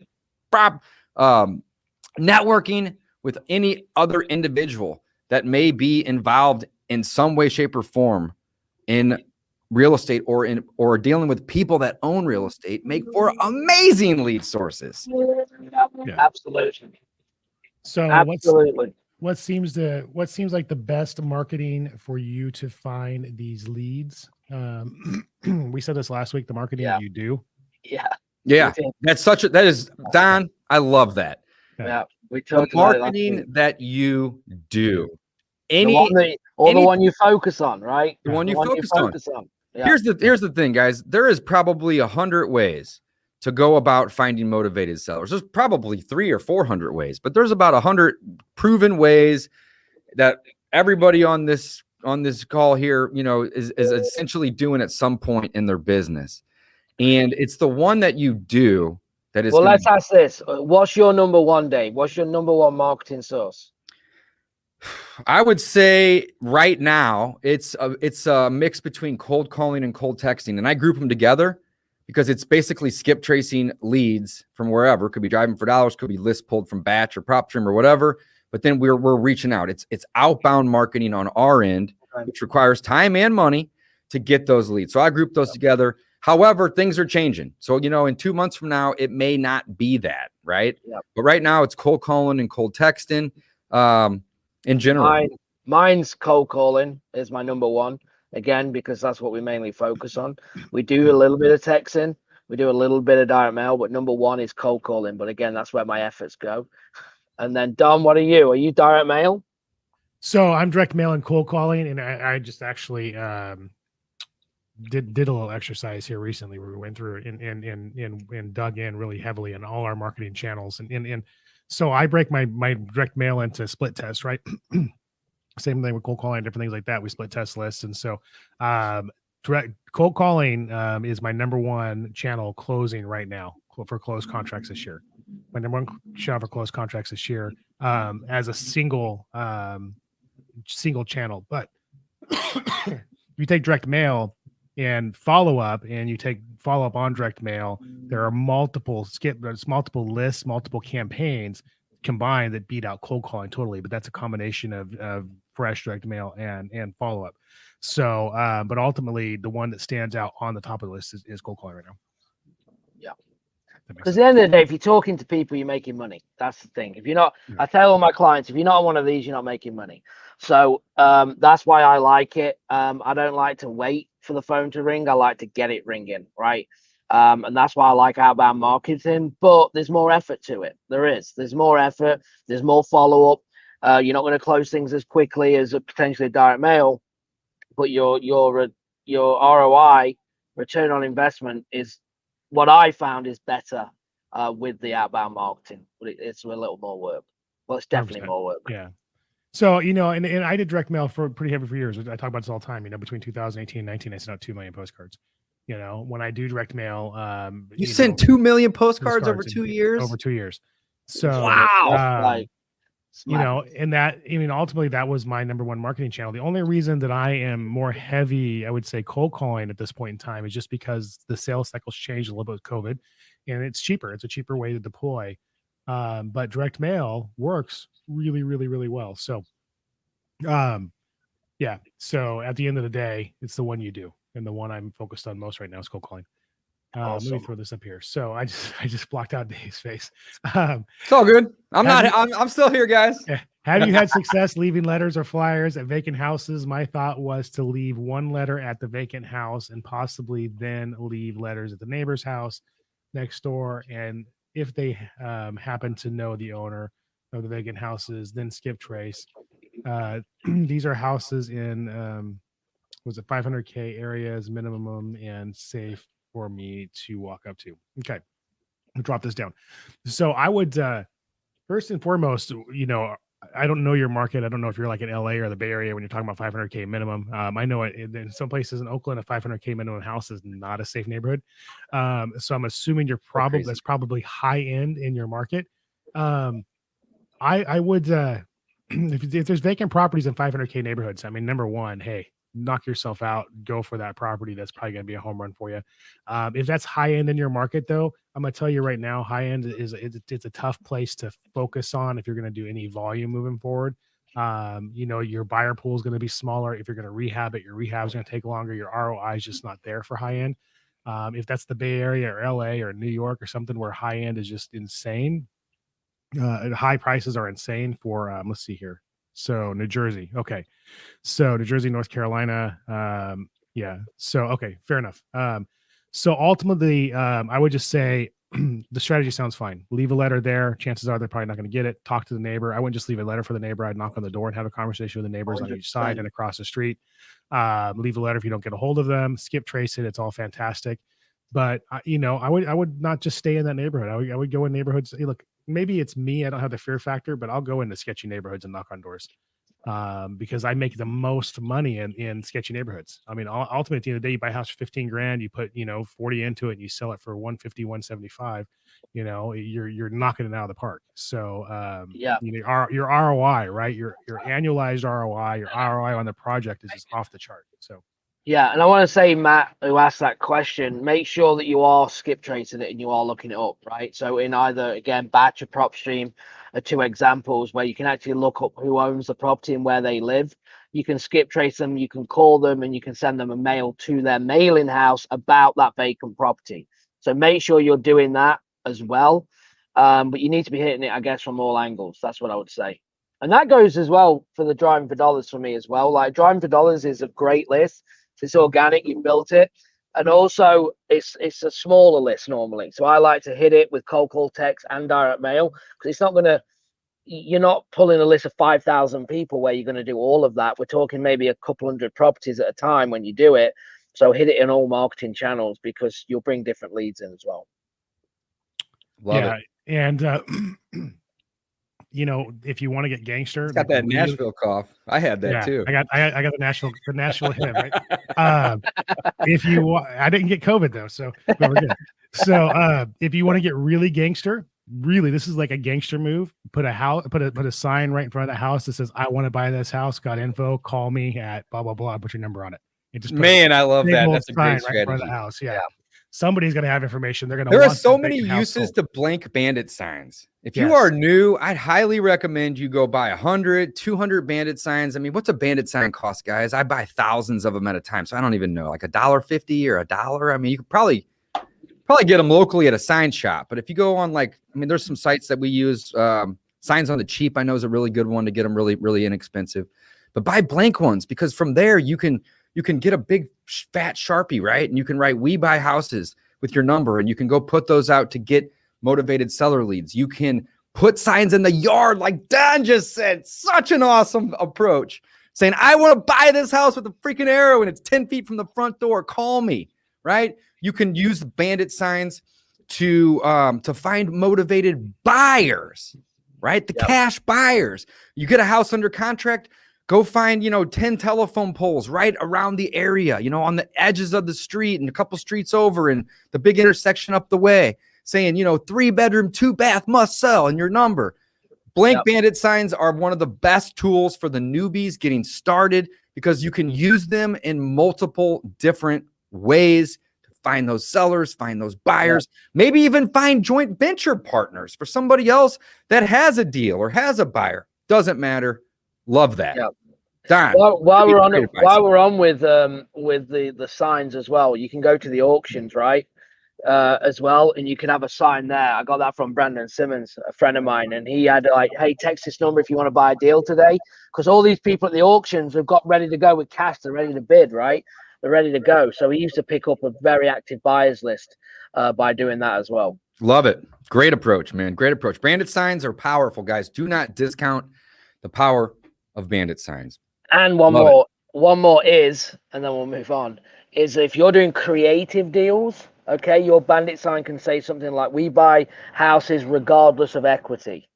prop um networking with any other individual that may be involved in some way, shape, or form in real estate or in or dealing with people that own real estate make for amazing lead sources. Yeah. Absolutely. So Absolutely. what seems to what seems like the best marketing for you to find these leads? Um, we said this last week. The marketing Yeah. that you do. Yeah. Yeah, that's such a that is Don. I love that. Yeah. We The talked about marketing that you do. The Any one that- or any- the one you focus on, right? The one you focus on. on. Yeah. Here's the here's the thing, guys. There is probably a hundred ways to go about finding motivated sellers. There's probably three or four hundred ways, but there's about a hundred proven ways that everybody on this on this call here, you know, is, is essentially doing at some point in their business. And it's the one that you do that is well, let's ask this. Uh, What's your number one, day? What's your number one marketing source? I would say right now it's a, it's a mix between cold calling and cold texting, and I group them together because it's basically skip tracing leads from wherever. Could be driving for dollars, could be list pulled from Batch or PropStream or whatever. But then we're we're reaching out. It's it's outbound marketing on our end, which requires time and money to get those leads. So I group those together. However, things are changing. So you know, in two months from now, it may not be that right. Yep. But right now, it's cold calling and cold texting. Um, in general. Mine, mine's cold calling is my number one again because that's what we mainly focus on. We do a little bit of texting, we do a little bit of direct mail, but number one is cold calling. But again, that's where my efforts go. And then Don, what are you? Are you direct mail? So I'm direct mail and cold calling, and I, I just actually um, did did a little exercise here recently where we went through and and and and, and dug in really heavily in all our marketing channels, and and and so I break my my direct mail into split tests, right? Same thing with cold calling, different things like that. We split test lists, and so um, direct cold calling um, is my number one channel closing right now for closed contracts this year. My number one channel for closed contracts this year um, as a single um, single channel. But if you take direct mail and follow up, and you take follow up on direct mail. There are multiple skip, there's multiple lists, multiple campaigns combined that beat out cold calling totally. But that's a combination of, of fresh direct mail and and follow up. So, uh, but ultimately, the one that stands out on the top of the list is, is cold calling right now. Yeah. Because at the end of the day, if you're talking to people, you're making money. That's the thing. If you're not, Yeah. I tell all my clients, if you're not on one of these, you're not making money. So um, that's why I like it. Um, I don't like to wait for the phone to ring. I like to get it ringing, right? Um, and that's why I like outbound marketing. But there's more effort to it. There is. There's more effort. There's more follow up. Uh, you're not going to close things as quickly as a potentially a direct mail, but your your your ROI return on investment is what I found is better uh, with the outbound marketing, but it, it's a little more work. Well, it's definitely 100%. more work. Yeah. So, you know, and, and I did direct mail for pretty heavy for years. I talk about this all the time. You know, between 2018 and 19, I sent out 2 million postcards. You know, when I do direct mail, um, You sent know, two million postcards over two in- years. over two years. So, Wow. um, like, you know and that i mean ultimately that was my number one marketing channel the only reason that i am more heavy i would say cold calling at this point in time is just because the sales cycles changed a little bit with covid and it's cheaper it's a cheaper way to deploy um, but direct mail works really really really well so um yeah so at the end of the day it's the one you do and the one i'm focused on most right now is cold calling uh, let me throw this up here so i just i just blocked out dave's face um It's all good. I'm not. you- I'm, I'm still here, guys. Have you had success leaving letters or flyers at vacant houses? My thought was to leave one letter at the vacant house and possibly then leave letters at the neighbor's house next door. And if they um, happen to know the owner of the vacant houses, then skip trace. Uh, these are houses in um, was it 500k areas minimum and safe for me to walk up to. Okay, I'll drop this down. So I would uh, first and foremost, you know, I don't know your market. I don't know if you're like in LA or the Bay Area when you're talking about 500k minimum. Um, I know it in some places in Oakland, a 500k minimum house is not a safe neighborhood. Um, so I'm assuming you're probably that's probably high end in your market. Um, I I would uh, if, if there's vacant properties in 500k neighborhoods, I mean, number one, hey, knock yourself out, go for that property. That's probably going to be a home run for you. Um, if that's high end in your market, though, I'm going to tell you right now, high end is it's, it's a tough place to focus on if you're going to do any volume moving forward. Um, you know, your buyer pool is going to be smaller. If you're going to rehab it, your rehab is going to take longer. Your ROI is just not there for high end. Um, if that's the Bay Area or LA or New York or something where high end is just insane, uh, high prices are insane for, um, let's see here. So New Jersey. Okay. So New Jersey, North Carolina. Um, yeah. So, okay. Fair enough. Um, so ultimately, um, I would just say the strategy sounds fine. Leave a letter there. Chances are they're probably not going to get it. Talk to the neighbor. I wouldn't just leave a letter for the neighbor. I'd knock on the door and have a conversation with the neighbors on each side and across the street. Um, leave a letter if you don't get a hold of them. Skip trace it. It's all fantastic. But uh, you know, I would I would not just stay in that neighborhood. I would I would go in neighborhoods. Hey, look, maybe it's me. I don't have the fear factor, but I'll go into sketchy neighborhoods and knock on doors um, because I make the most money in, in sketchy neighborhoods. I mean, ultimately, at the end of the day, you buy a house for 15 grand, you put, you know, 40 into it and you sell it for 150, 175, you know, you're, you're knocking it out of the park. So, um, Yeah. you know, your, your ROI, right. Your, your annualized ROI, your ROI on the project is just off the chart. So, Yeah, and I want to say, Matt, who asked that question, make sure that you are skip tracing it and you are looking it up, right? So in either again batch or prop stream are two examples where you can actually look up who owns the property and where they live. You can skip trace them, you can call them, and you can send them a mail to their mailing house about that vacant property. So make sure you're doing that as well. Um, but you need to be hitting it, I guess, from all angles. That's what I would say. And that goes as well for the driving for dollars for me as well. Like driving for dollars is a great list it's organic you built it and also it's it's a smaller list normally so i like to hit it with cold call text and direct mail because it's not going to you're not pulling a list of 5000 people where you're going to do all of that we're talking maybe a couple hundred properties at a time when you do it so hit it in all marketing channels because you'll bring different leads in as well Love yeah. it. And, uh, you know, if you want to get gangster, It's got like that Nashville cough. I had that yeah, too. I got, I got, I got the Nashville, the Nashville hit. Right? um, if you, wa- I didn't get COVID though, so but we're good. So, uh, if you want to get really gangster, really, this is like a gangster move. Put a house, put a put a sign right in front of the house that says, "I want to buy this house. Got info? Call me at blah blah blah." Put your number on it. It just Man, I love that. That's a great right in front of the house. Yeah. Yeah. Somebody's gonna have information. They're gonna. There are so many uses sold. to blank bandit signs. If you are new, I'd highly recommend you go buy 100, 200 bandit signs. I mean, what's a bandit sign cost, guys? I buy thousands of them at a time, so I don't even know, like a dollar fifty or a dollar. I mean, you could probably probably get them locally at a sign shop. But if you go on like, I mean, there's some sites that we use. Um, signs on the cheap, I know is a really good one to get them really, really inexpensive. But buy blank ones because from there you can you can get a big fat sharpie, right? And you can write "We buy houses" with your number, and you can go put those out to get motivated seller leads. You can put signs in the yard, like Don just said. Such an awesome approach. Saying, I want to buy this house with a freaking arrow and it's 10 feet from the front door. Call me, right? You can use bandit signs to um, to find motivated buyers, right? The Yep. cash buyers. You get a house under contract, go find, you know, 10 telephone poles right around the area, you know, on the edges of the street and a couple streets over and the big intersection up the way, saying, you know, three bedroom, two bath must sell and your number. Blank Yep. bandit signs are one of the best tools for the newbies getting started because you can use them in multiple different ways to find those sellers, find those buyers, maybe even find joint venture partners for somebody else that has a deal or has a buyer. Doesn't matter. Love that. Yep. Don, While, while we're on it, while we're on with um with the the signs as well, you can go to the auctions, right? Uh, as well, and you can have a sign there. I got that from Brandon Simmons, a friend of mine, and he had like, "Hey, text this number if you want to buy a deal today," because all these people at the auctions have got ready to go with cash. They're ready to bid, right? They're ready to go. So he used to pick up a very active buyers list uh, by doing that as well. Love it. Great approach, man. Great approach. Bandit signs are powerful, guys. Do not discount the power of bandit signs. And one Love it. more, one more is, and then we'll move on. Is if you're doing creative deals, okay, your bandit sign can say something like, "We buy houses regardless of equity."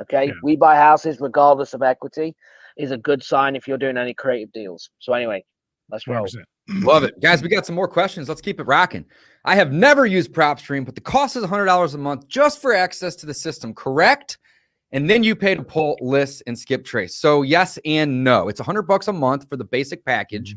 Okay, Yeah. we buy houses regardless of equity is a good sign if you're doing any creative deals. So anyway, let's roll. 100%. Love it. Guys, we got some more questions. Let's keep it rocking. I have never used PropStream, but the cost is $100 a month just for access to the system, correct? And then you pay to pull lists and skip trace. So yes and no. It's 100 bucks a month for the basic package.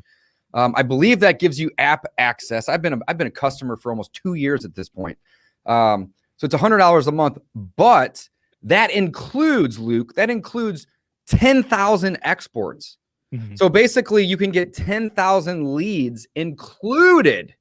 Um, I believe that gives you app access. I've been a, I've been a customer for almost two years at this point. Um, so it's $100 a month, but that includes Luke. That includes 10,000 exports. Mhm. So basically, you can get 10,000 leads included,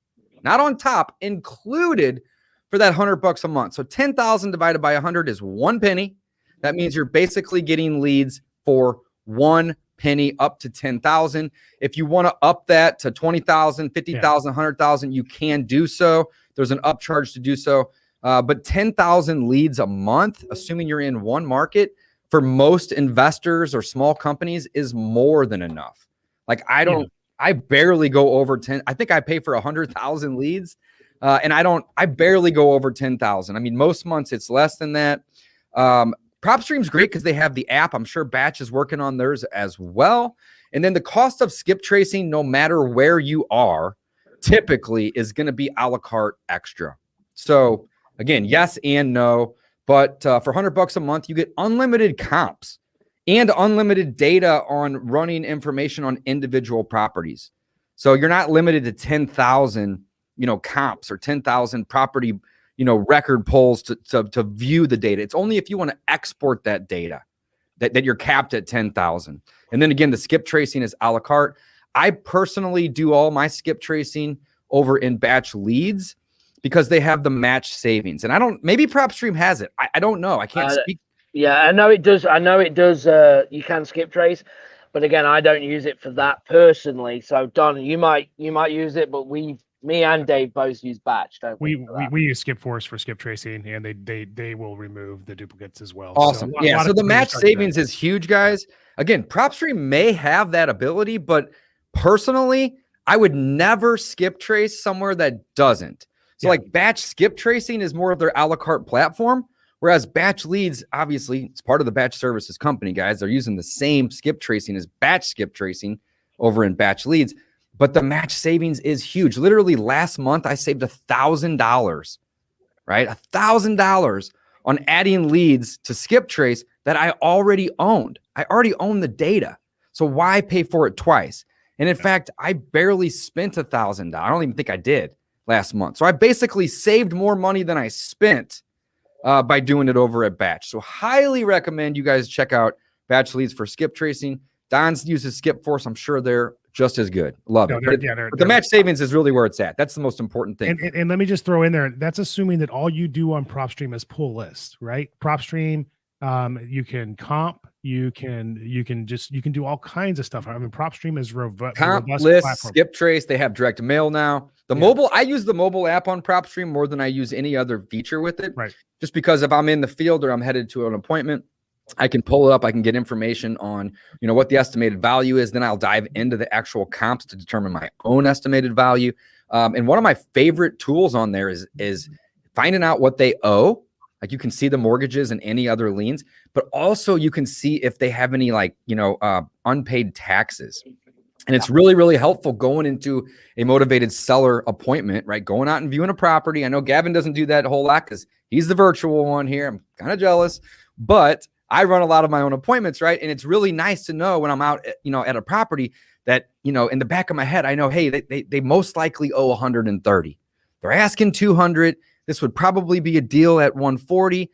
not on top, included for that 100 bucks a month. So 10,000 divided by 100 is one penny. That means you're basically getting leads for one penny up to 10,000. If you want to up that to 20,000, 50,000, 100,000, you can do so. There's an upcharge to do so. Uh, but 10,000 leads a month, assuming you're in one market, for most investors or small companies is more than enough. Like I don't, I barely go over 10. I think I pay for a hundred thousand leads. Uh, and I don't, I barely go over 10,000. I mean, most months it's less than that. Um, PropStream's great because they have the app. I'm sure Batch is working on theirs as well. And then the cost of skip tracing, no matter where you are, typically is going to be a la carte extra. So again, yes and no. But uh, for 100 bucks a month, you get unlimited comps and unlimited data on running information on individual properties. So you're not limited to 10,000, you know, comps or 10,000 property, you know, record polls to, to, to view the data. It's only if you want to export that data that, that you're capped at 10,000. And then again, the skip tracing is a la carte. I personally do all my skip tracing over in batch leads because they have the match savings. And I don't, maybe PropStream has it. I, I don't know. I can't Uh, speak. Yeah, I know it does. I know it does. Uh, you can skip trace, but again, I don't use it for that personally. So Don, you might you might use it, but we, me and Dave both use Batch, don't we? We, we we use Skip Force for skip tracing, and they they they will remove the duplicates as well. Awesome. a lot- a yeah. So the match savings is huge, guys. Again, PropStream may have that ability, but personally, I would never skip trace somewhere that doesn't. So, Yeah. like batch skip tracing is more of their a la carte platform, Whereas batch leads, obviously, it's part of the batch services company, guys. They're using the same skip tracing as batch skip tracing over in batch leads, but the match savings is huge. Literally last month, I saved a thousand dollars, right? A thousand dollars on adding leads to skip trace that I already owned. I already own the data. So why pay for it twice? And in fact, I barely spent a thousand dollars. I don't even think I did last month. So I basically saved more money than I spent uh, by doing it over at Batch. So highly recommend you guys check out Batch Leads for skip tracing. Don's uses Skip Force. I'm sure they're just as good. Love No, it. But, yeah, they're- but the match savings is really where it's at. That's the most important thing. And, and, and let me just throw in there that's assuming that all you do on PropStream is pull lists, right? PropStream, um, you can comp, you can you can just you can do all kinds of stuff. I mean, PropStream is a Comp robust list, platform. skip trace. They have direct mail now. The Yeah. mobile, I use the mobile app on PropStream more than I use any other feature with it. Right. Just because if I'm in the field or I'm headed to an appointment, I can pull it up. I can get information on, you know, what the estimated value is. Then I'll dive into the actual comps to determine my own estimated value. Um, and one of my favorite tools on there is is finding out what they owe. Like you can see the mortgages and any other liens, but also you can see if they have any like you know uh, unpaid taxes. And it's really, really helpful going into a motivated seller appointment, right? Going out and viewing a property. I know Gavin doesn't do that a whole lot because he's the virtual one here. I'm kind of jealous, but I run a lot of my own appointments, right? And it's really nice to know when I'm out, at- you know, at a property that, you know, in the back of my head, I know, hey, they, they, they most likely owe 130. They're asking 200. This would probably be a deal at 140.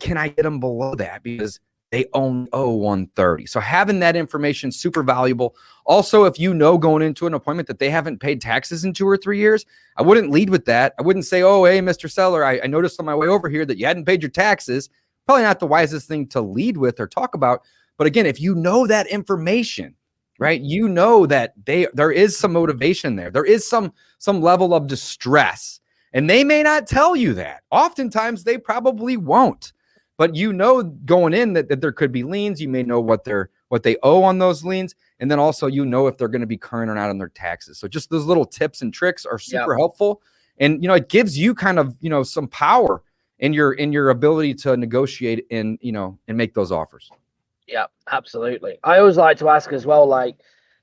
Can I get them below that? Because they only owe 130. So having that information super valuable. Also, if you know going into an appointment that they haven't paid taxes in two or three years, I wouldn't lead with that. I wouldn't say, oh, hey, Mr. Seller, I, I noticed on my way over here that you hadn't paid your taxes. Probably not the wisest thing to lead with or talk about. But again, if you know that information, right, you know that they there is some motivation there. There is some some level of distress. And they may not tell you that. Oftentimes they probably won't but you know going in that, that there could be liens you may know what they're what they owe on those liens and then also you know if they're going to be current or not on their taxes so just those little tips and tricks are super helpful and you know it gives you kind of you know some power in your in your ability to negotiate and you know and make those offers Yeah, absolutely. I always like to ask as well, like,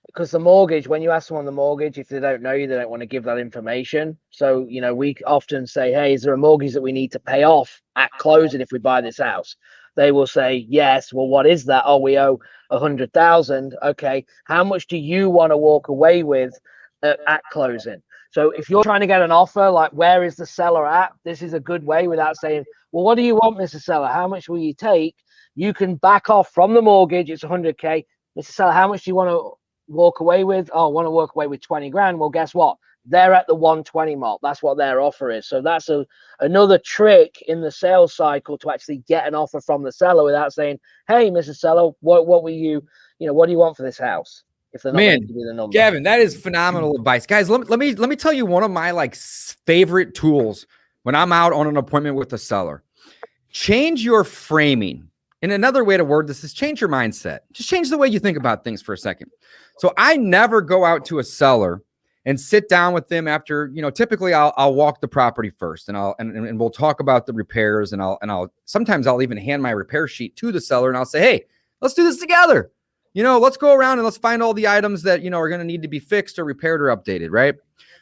because the mortgage, when you ask someone the mortgage, if they don't know you, they don't want to give that information. So, you know, we often say, Hey, is there a mortgage that we need to pay off at closing if we buy this house? They will say, Yes. Well, what is that? Oh, we owe a hundred thousand. Okay. How much do you want to walk away with at, at closing? So if you're trying to get an offer, like where is the seller at? This is a good way without saying, Well, what do you want, Mr. Seller? How much will you take? you can back off from the mortgage. It's 100k. Mr. Seller, how much do you want to walk away with? Oh, I want to walk away with 20 grand. Well, guess what? They're at the 120 mark. That's what their offer is. So that's a another trick in the sales cycle to actually get an offer from the seller without saying, "Hey, Mr. Seller, what what were you? You know, what do you want for this house?" If they're not Man, to the number. Gavin, that is phenomenal advice. Guys, let me let me let me tell you one of my like favorite tools when I'm out on an appointment with a seller. Change your framing. And another way to word this is change your mindset. Just change the way you think about things for a second. So I never go out to a seller and sit down with them after, you know, typically I'll, I'll walk the property first and I'll and and we'll talk about the repairs and I'll and I'll sometimes I'll even hand my repair sheet to the seller and I'll say, "Hey, let's do this together." You know, let's go around and let's find all the items that, you know, are going to need to be fixed or repaired or updated, right?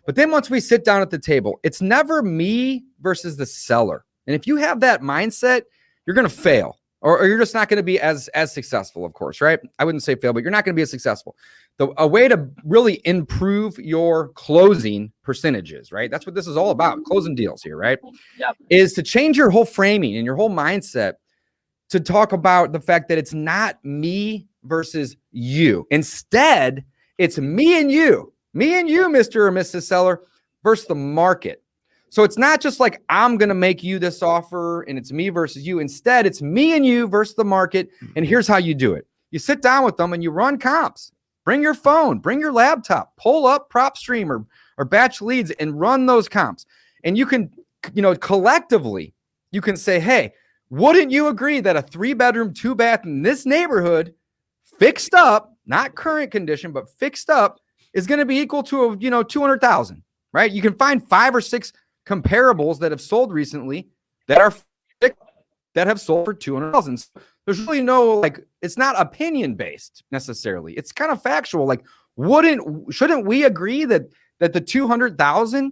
But then once we sit down at the table, it's never me versus the seller. And if you have that mindset, you're going to fail or, or you're just not going to be as as successful, of course, right? I wouldn't say fail, but you're not going to be as successful. The a way to really improve your closing percentages, right? That's what this is all about, closing deals here, right? Yep. Is to change your whole framing and your whole mindset to talk about the fact that it's not me versus you. Instead, it's me and you, me and you, Mr. or Mrs. Seller, versus the market. So it's not just like I'm going to make you this offer and it's me versus you. Instead, it's me and you versus the market. And here's how you do it you sit down with them and you run comps. Bring your phone, bring your laptop, pull up PropStream or, or batch leads and run those comps. And you can, you know, collectively, you can say, hey, wouldn't you agree that a three bedroom, two bath in this neighborhood, fixed up, not current condition, but fixed up, is going to be equal to a, you know 200,000, right? You can find five or six comparables that have sold recently that are that have sold for 200,000. There's really no like it's not opinion based necessarily. It's kind of factual. Like wouldn't shouldn't we agree that that the 200,000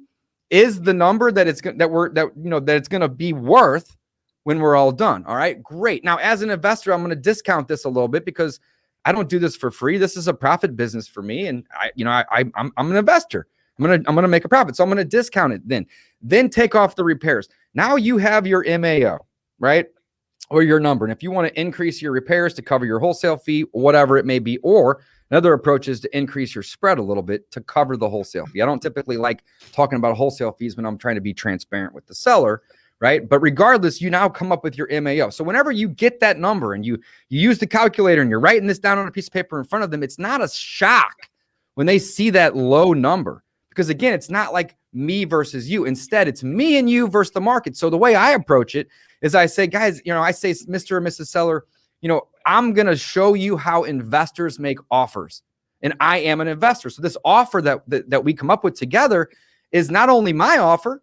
is the number that it's that we're that you know that it's going to be worth when we're all done. All right? Great. Now as an investor, I'm going to discount this a little bit because I don't do this for free. This is a profit business for me and I you know I, I I'm I'm an investor. I'm gonna I'm gonna make a profit. So I'm gonna discount it then. Then take off the repairs. Now you have your MAO, right? Or your number. And if you want to increase your repairs to cover your wholesale fee, whatever it may be, or another approach is to increase your spread a little bit to cover the wholesale fee. I don't typically like talking about wholesale fees when I'm trying to be transparent with the seller, right? But regardless, you now come up with your MAO. So whenever you get that number and you you use the calculator and you're writing this down on a piece of paper in front of them, it's not a shock when they see that low number because again, it's not like me versus you. Instead, it's me and you versus the market. So the way I approach it is I say, guys, you know, I say, Mr. and Mrs. Seller, you know, I'm going to show you how investors make offers. And I am an investor. So this offer that, that, that we come up with together is not only my offer,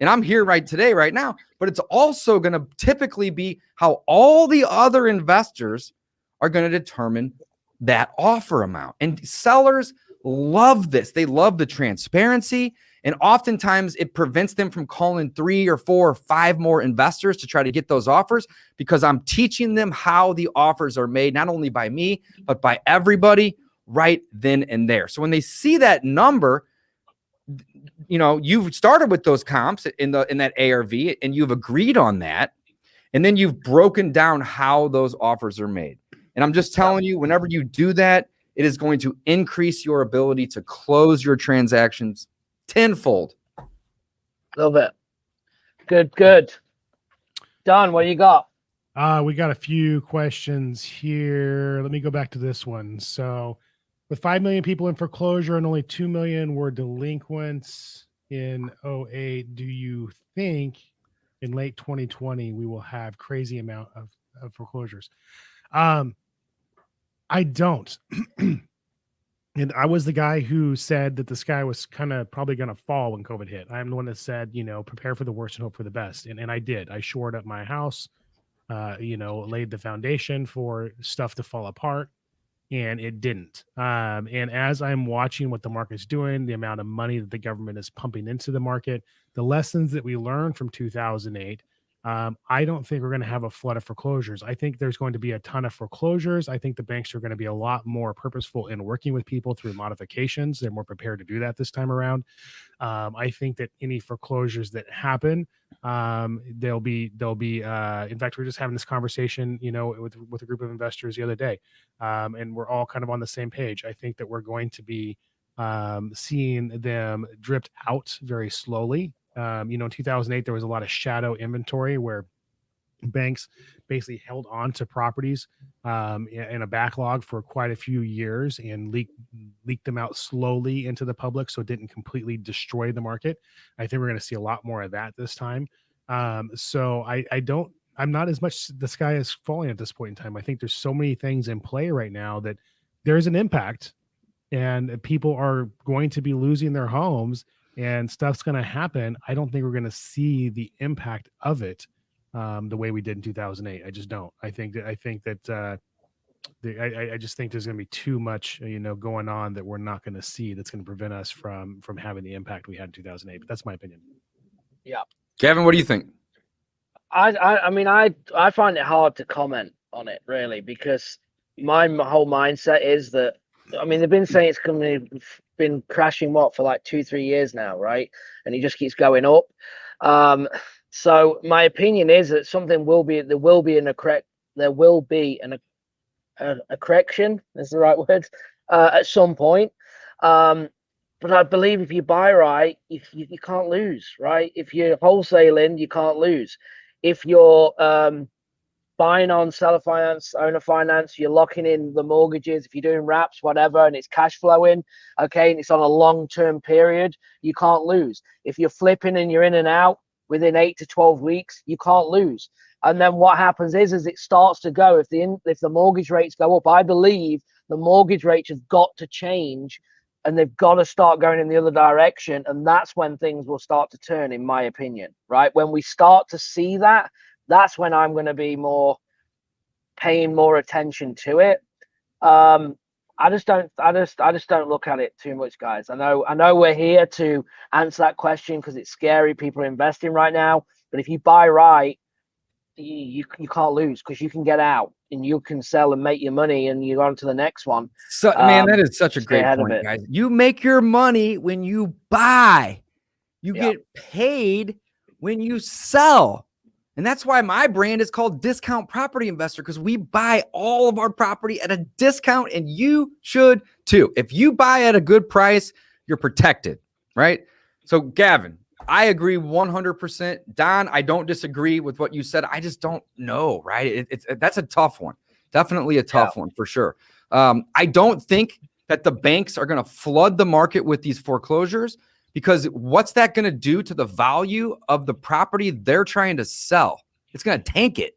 and I'm here right today, right now, but it's also going to typically be how all the other investors are going to determine that offer amount. And sellers love this. They love the transparency. And oftentimes it prevents them from calling three or four or five more investors to try to get those offers because I'm teaching them how the offers are made, not only by me, but by everybody right then and there. So when they see that number, you know, you've started with those comps in the in that ARV and you've agreed on that. And then you've broken down how those offers are made. And I'm just telling you, whenever you do that, it is going to increase your ability to close your transactions tenfold. Love it. Good, good. Don, what you got? Uh, we got a few questions here. Let me go back to this one. So, with 5 million people in foreclosure and only 2 million were delinquents in 08, do you think in late 2020 we will have crazy amount of, of foreclosures? Um, I don't. and I was the guy who said that the sky was kind of probably going to fall when COVID hit. I'm the one that said, you know, prepare for the worst and hope for the best. And, and I did. I shored up my house, uh, you know, laid the foundation for stuff to fall apart, and it didn't. Um, and as I'm watching what the market's doing, the amount of money that the government is pumping into the market, the lessons that we learned from 2008 um, I don't think we're going to have a flood of foreclosures. I think there's going to be a ton of foreclosures. I think the banks are going to be a lot more purposeful in working with people through modifications. They're more prepared to do that this time around. Um, I think that any foreclosures that happen, um, they'll be they'll be. Uh, in fact, we are just having this conversation, you know, with with a group of investors the other day, um, and we're all kind of on the same page. I think that we're going to be um, seeing them dripped out very slowly um, you know, in 2008, there was a lot of shadow inventory where banks basically held on to properties um, in a backlog for quite a few years and leaked leaked them out slowly into the public, so it didn't completely destroy the market. I think we're going to see a lot more of that this time. Um, so I, I don't. I'm not as much the sky is falling at this point in time. I think there's so many things in play right now that there's an impact, and people are going to be losing their homes and stuff's going to happen, I don't think we're going to see the impact of it um, the way we did in 2008. I just don't. I think that I think that uh, the, I, I just think there's going to be too much you know going on that we're not going to see that's going to prevent us from from having the impact we had in 2008. But that's my opinion. Yeah, Gavin, what do you think? I I, I mean I I find it hard to comment on it really because my whole mindset is that I mean, they've been saying it's coming, been crashing what for like two, three years now, right? And it just keeps going up. Um, so my opinion is that something will be, there will be an a correct, there will be an a, a correction. Is the right word uh, at some point. Um, but I believe if you buy right, if you, you can't lose, right? If you're wholesaling, you can't lose. If you're um, buying on seller finance, owner finance, you're locking in the mortgages. If you're doing wraps, whatever, and it's cash flowing, okay, and it's on a long term period, you can't lose. If you're flipping and you're in and out within eight to 12 weeks, you can't lose. And then what happens is, as it starts to go, if the in, if the mortgage rates go up, I believe the mortgage rates have got to change and they've got to start going in the other direction. And that's when things will start to turn, in my opinion, right? When we start to see that, that's when I'm going to be more paying more attention to it. Um, I just don't, I just, I just don't look at it too much, guys. I know, I know we're here to answer that question because it's scary. People are investing right now, but if you buy right, you you, you can't lose because you can get out and you can sell and make your money, and you're on to the next one. So, man, that Um, such a great point, guys. You make your money when you buy. You Yeah. get paid when you sell. And that's why my brand is called Discount Property Investor because we buy all of our property at a discount and you should too. If you buy at a good price, you're protected, right? So, Gavin, I agree 100%. Don, I don't disagree with what you said. I just don't know, right? It, it's that's a tough one. Definitely a tough one for sure. Um, I don't think that the banks are going to flood the market with these foreclosures because what's that going to do to the value of the property they're trying to sell? It's going to tank it.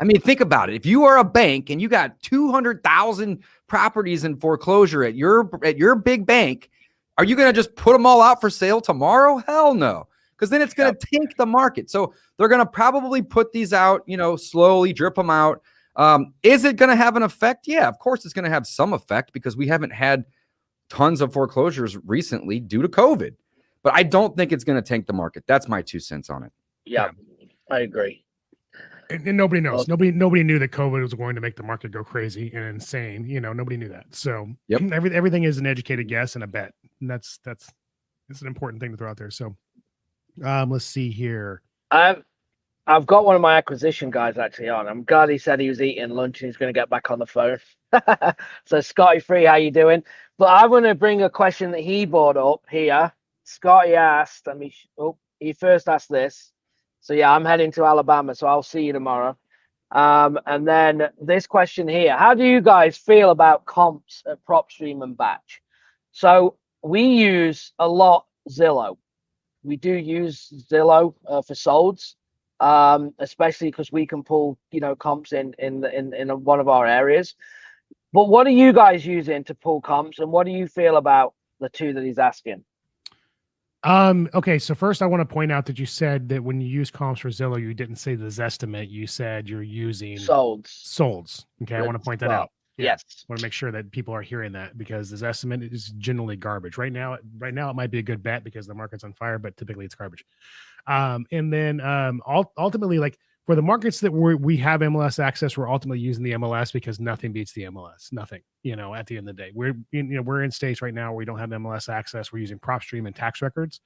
I mean, think about it. If you are a bank and you got 200,000 properties in foreclosure at your at your big bank, are you going to just put them all out for sale tomorrow? Hell no. Cuz then it's going to tank the market. So they're going to probably put these out, you know, slowly drip them out. Um, is it going to have an effect? Yeah, of course it's going to have some effect because we haven't had tons of foreclosures recently due to COVID. But I don't think it's going to tank the market. That's my two cents on it. Yeah, I agree. And, and nobody knows. Well- nobody nobody knew that COVID was going to make the market go crazy and insane. You know, nobody knew that. So Yep. every, everything is an educated guess and a bet. And that's that's it's an important thing to throw out there. So um let's see here. I've I've got one of my acquisition guys actually on. I'm glad he said he was eating lunch and he's going to get back on the phone. so Scotty Free, how you doing? But I want to bring a question that he brought up here. Scotty asked, I mean, oh, he first asked this. So yeah, I'm heading to Alabama, so I'll see you tomorrow. Um, and then this question here: How do you guys feel about comps at PropStream and Batch? So we use a lot Zillow. We do use Zillow uh, for solds, um, especially because we can pull you know comps in in in in one of our areas. But what are you guys using to pull comps, and what do you feel about the two that he's asking? Um, okay, so first I want to point out that you said that when you use comps for Zillow, you didn't say the Zestimate, you said you're using Solds. solds. Okay, I want to point that well, out. Yeah. Yes. want to make sure that people are hearing that because this estimate is generally garbage right now right now it might be a good bet because the market's on fire but typically it's garbage um and then um ultimately like for the markets that we we have mls access we're ultimately using the mls because nothing beats the mls nothing you know at the end of the day. We're in, you know we're in states right now where we don't have mls access. We're using propstream and tax records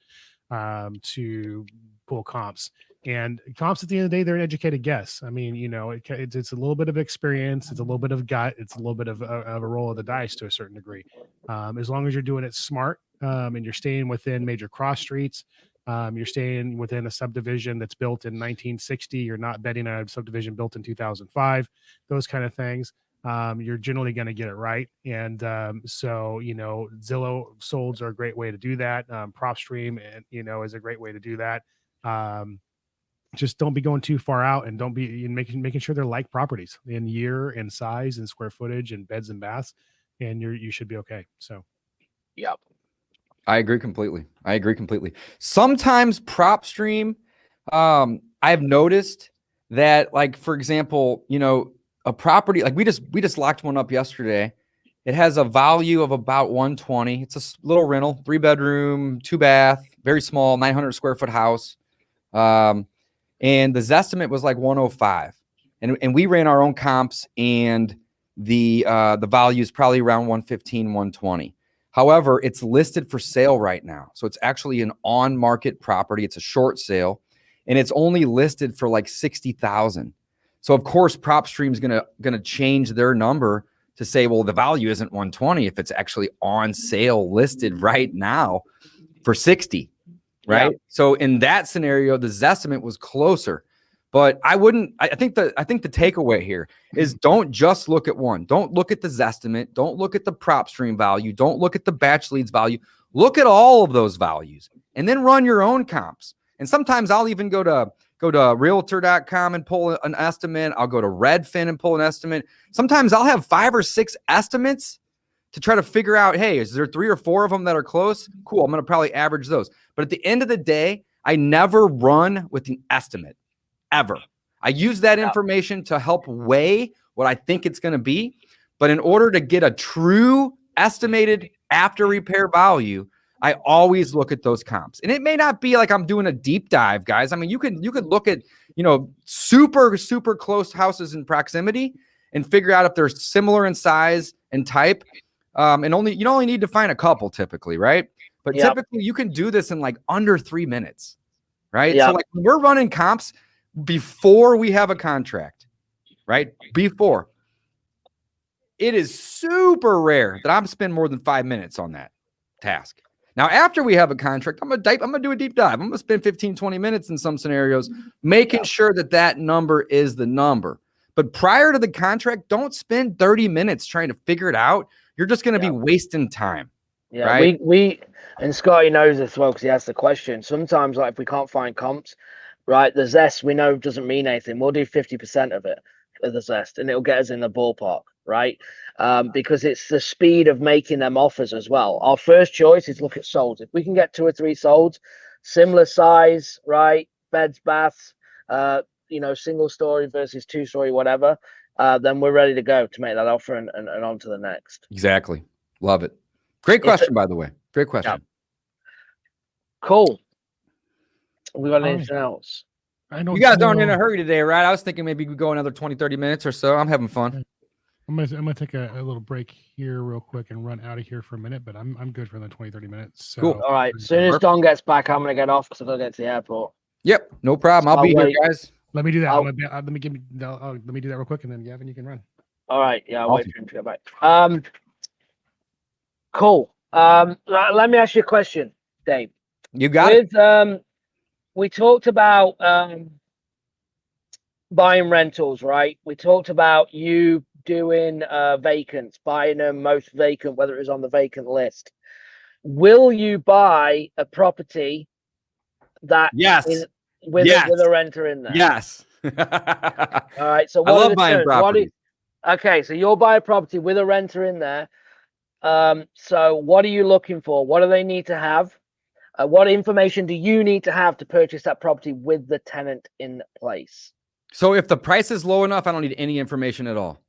um to pull comps. And comps at the end of the day they're an educated guess. I mean you know it, it's, it's a little bit of experience it's a little bit of gut it's a little bit of a, of a roll of the dice to a certain degree. Um, as long as you're doing it smart um, and you're staying within major cross streets um, you're staying within a subdivision that's built in 1960 you're not betting on a subdivision built in 2005 those kind of things. Um, you're generally going to get it right. And um, so you know zillow solds are a great way to do that. Um, propstream and you know is a great way to do that. Um, just don't be going too far out and don't be and making making sure they're like properties in year and size and square footage and beds and baths and you're you should be okay so. Yep. I agree completely. I agree completely. Sometimes prop stream, um, I've noticed that, like, for example, you know, a property like we just we just locked one up yesterday. It has a value of about 120. It's a little rental, three bedroom, two bath, very small, 900 square foot house. Um, and the Zestimate was like 105. And, and we ran our own comps, and the uh, the value is probably around 115, 120. However, it's listed for sale right now. So it's actually an on market property. It's a short sale and it's only listed for like 60,000. So of course PropStream's going to going to change their number to say well the value isn't 120 if it's actually on sale listed right now for 60, right? So in that scenario the Zestimate was closer. But I wouldn't I think the I think the takeaway here is mm-hmm. don't just look at one. Don't look at the Zestimate. Don't look at the prop stream value. Don't look at the batch leads value. Look at all of those values and then run your own comps. And sometimes I'll even go to go to realtor.com and pull an estimate. I'll go to Redfin and pull an estimate. Sometimes I'll have five or six estimates to try to figure out, hey, is there three or four of them that are close? Mm-hmm. Cool. I'm going to probably average those. But at the end of the day, I never run with an estimate ever. I use that information to help weigh what I think it's going to be. But in order to get a true estimated after repair value, I always look at those comps. And it may not be like I'm doing a deep dive, guys. I mean, you can you could look at, you know, super super close houses in proximity and figure out if they're similar in size and type. Um, and only you only need to find a couple typically, right? But Yep. typically you can do this in like under three minutes, right? Yep. So like when we're running comps before we have a contract, right? Before it is super rare that I'm spend more than five minutes on that task. Now, after we have a contract, I'm gonna dive, I'm gonna do a deep dive. I'm gonna spend 15, 20 minutes in some scenarios, mm-hmm. making sure that that number is the number. But prior to the contract, don't spend 30 minutes trying to figure it out. You're just gonna Yeah. be wasting time. Yeah, right? we we and Scotty knows this well because he asked the question. Sometimes, like if we can't find comps, right, the zest we know doesn't mean anything. We'll do fifty percent of it of the zest, and it'll get us in the ballpark, right? Um, because it's the speed of making them offers as well. Our first choice is look at solds. If we can get two or three solds, similar size, right, beds, baths, uh, you know, single story versus two story, whatever. Uh, then we're ready to go to make that offer and, and, and on to the next. Exactly. Love it. Great It's a- question, by the way. Great question. Cool. We got Alright. anything else? I don't You guys aren't in a know- hurry today, right? I was thinking maybe we go another 20, 30 minutes or so. I'm having fun. I'm gonna, I'm gonna take a, a little break here real quick and run out of here for a minute, but I'm I'm good for the 20, 30 minutes. So, Cool. All right. As soon as Perfect. Don gets back, I'm gonna get off because I gotta get to the airport. Yep, no problem. I'll I'll be here, guys. Let me do that. I'll- I'm gonna, uh, let me give me I'll, I'll- let me do that real quick, and then Gavin, you can run. All right. Yeah. I'll wait for him to get back. Um. Cool. Um. l- Let me ask you a question, Dave. You got it. Um, we talked about um buying rentals, right? We talked about you doing uh vacants, buying them most vacant, whether it was on the vacant list. Will you buy a property that Yes. in, with Yes. a, with a renter in there? Yes. All right. So I love buying terms? What properties. okay, so you'll buy a property with a renter in there. Um, so what are you looking for? What do they need to have? Uh, what information do you need to have to purchase that property with the tenant in place? So if the price is low enough, I don't need any information at all.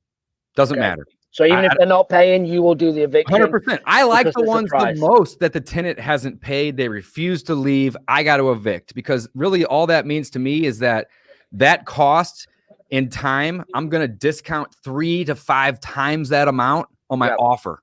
Doesn't Okay. matter. So even I- if they're not paying, you will do the eviction. Hundred percent. I like the ones the most that the tenant hasn't paid. They refuse to leave. I got to evict because really all that means to me is that that cost in time, I'm going to discount three to five times that amount on my Yep. offer.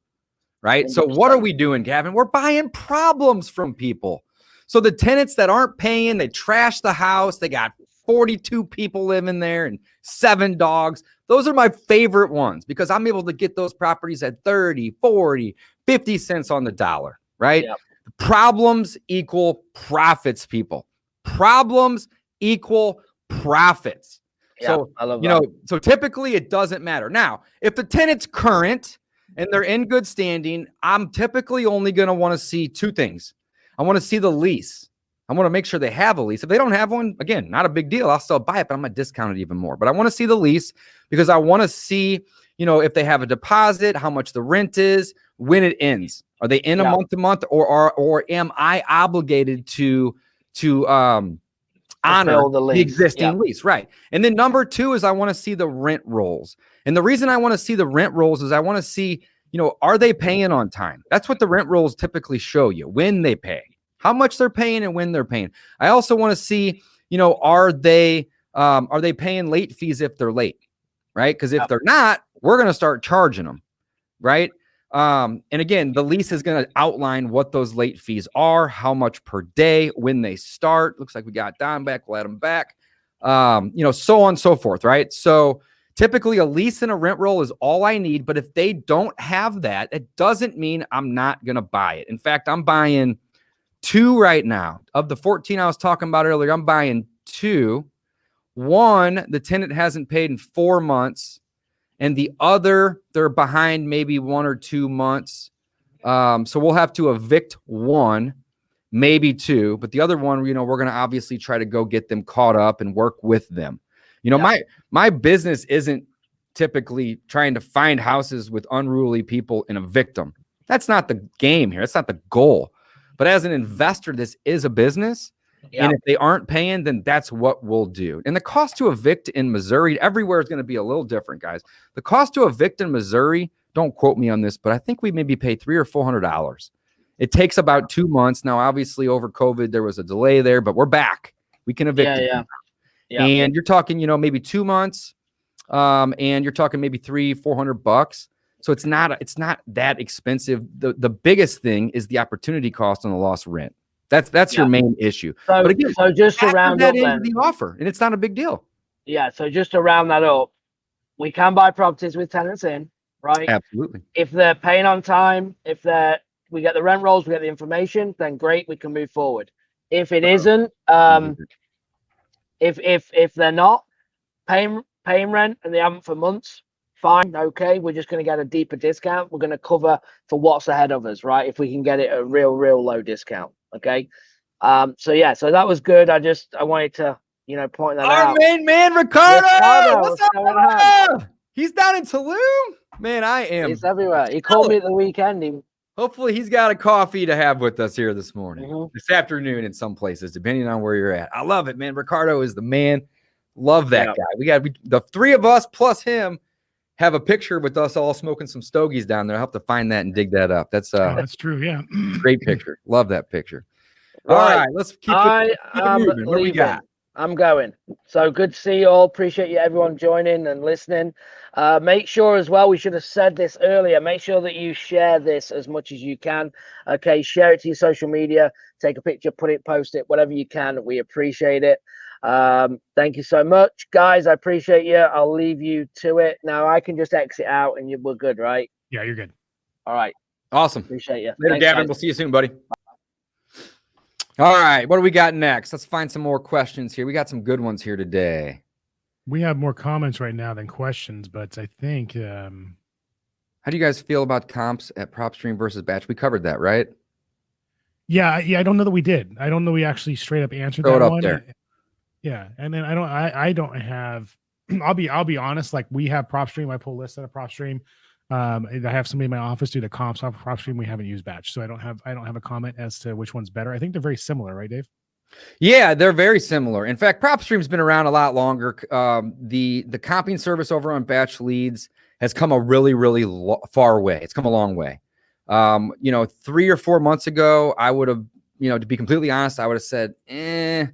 Right. So what are we doing, Gavin? We're buying problems from people. So the tenants that aren't paying, they trash the house. They got 42 people living there and seven dogs. Those are my favorite ones because I'm able to get those properties at 30, 40, 50 cents on the dollar, right? Yep. Problems equal profits, people. Problems equal profits. Yeah, So, I love you that. know, so typically it doesn't matter. Now, if the tenant's current and they're in good standing, I'm typically only going to want to see two things. I want to see the lease. I want to make sure they have a lease. If they don't have one, again, not a big deal. I'll still buy it, but I'm going to discount it even more. But I want to see the lease because I want to see, you know, if they have a deposit, how much the rent is, when it ends. Are they in a month to month or are or am I obligated to to um honor the the, existing yeah. lease, right? And then number two is I want to see the rent rolls. And the reason I want to see the rent rolls is I want to see, you know, are they paying on time? That's what the rent rolls typically show you when they pay, how much they're paying, and when they're paying. I also want to see, you know, are they um, are they paying late fees if they're late, right? Because if they're not, we're going to start charging them, right? Um, and again, the lease is going to outline what those late fees are, how much per day, when they start. Looks like we got Don back. We'll add him back. Um, you know, so on and so forth, right? So typically a lease and a rent roll is all I need. But if they don't have that, it doesn't mean I'm not going to buy it. In fact, I'm buying two right now. Of the 14 I was talking about earlier, I'm buying two. One, the tenant hasn't paid in four months, and the other, they're behind maybe one or two months. Um, so we'll have to evict one, maybe two, but the other one, you know, we're going to obviously try to go get them caught up and work with them. You know, Yeah. my my business isn't typically trying to find houses with unruly people and a victim. That's not the game here. That's not the goal. But as an mm. investor, this is a business. Yeah. And if they aren't paying, then that's what we'll do. And the cost to evict in Missouri, everywhere is going to be a little different, guys. The cost to evict in Missouri, don't quote me on this, but I think we maybe pay three or four hundred dollars. It takes about two months. Now, obviously, over COVID, there was a delay there, but we're back. We can evict. Yeah, yeah. Yeah. And you're talking, you know, maybe two months, um, and you're talking maybe three, four hundred bucks. So it's not it's not that expensive. The the biggest thing is the opportunity cost on the lost rent. That's that's your main issue. So, but again, so just to round that up into then, the offer, and it's not a big deal. yeah. So just to round that up, we can buy properties with tenants in, right? Absolutely. If they're paying on time, if they're we get the rent rolls, we get the information, then great, we can move forward. If it isn't, um, if if if they're not paying paying rent and they haven't for months, fine, okay. We're just going to get a deeper discount. We're going to cover for what's ahead of us, right? If we can get it a real real low discount, okay. Um. So yeah, so that was good. I just I wanted to you know point that Our out. main man, Ricardo. Ricardo, What's up? He's down in Tulum. Man, I am. He's everywhere. He called me at the weekend. He, Hopefully, he's got a coffee to have with us here this morning, Mhm. this afternoon, in some places, depending on where you're at. I love it, man. Ricardo is the man. Love that Yeah. guy. We got we, the three of us plus him have a picture with us all smoking some stogies down there. I will have to find that and dig that up. That's Oh, uh, that's true. Yeah. great picture. Love that picture. All Right. right, let's keep it. I it moving. What do we got? I'm going. So good to see you all. Appreciate you everyone joining and listening. Uh, make sure as well. We should have said this earlier. Make sure that you share this as much as you can. Okay, share it to your social media. Take a picture, put it, post it, whatever you can. We appreciate it. Um, thank you so much, guys. I appreciate you. I'll leave you to it. Now I can just exit out and you, we're good, right? yeah, you're good. All right. Awesome. Appreciate you. Later, Thanks, Gavin. guys. We'll see you soon, buddy. All right, what do we got next? Let's find some more questions here. We got some good ones here today. We have more comments right now than questions, but I think um, How do you guys feel about comps at PropStream versus Batch? We covered that, right? Yeah, I- yeah, I don't know that we did. I don't know we actually straight up answered Throw that it up one. there. Yeah, and then I don't, I, I don't have. I'll be, I'll be honest. Like we have PropStream. I pull lists out of PropStream. Um, I have somebody in my office do the comps off of PropStream. We haven't used Batch, so I don't have, I don't have a comment as to which one's better. I think they're very similar, right, Dave? Yeah, they're very similar. In fact, PropStream's been around a lot longer. Um, the the comping service over on Batch Leads has come a really, really lo- far way. It's come a long way. Um, you know, three or four months ago, I would have, you know, to be completely honest, I would have said, eh,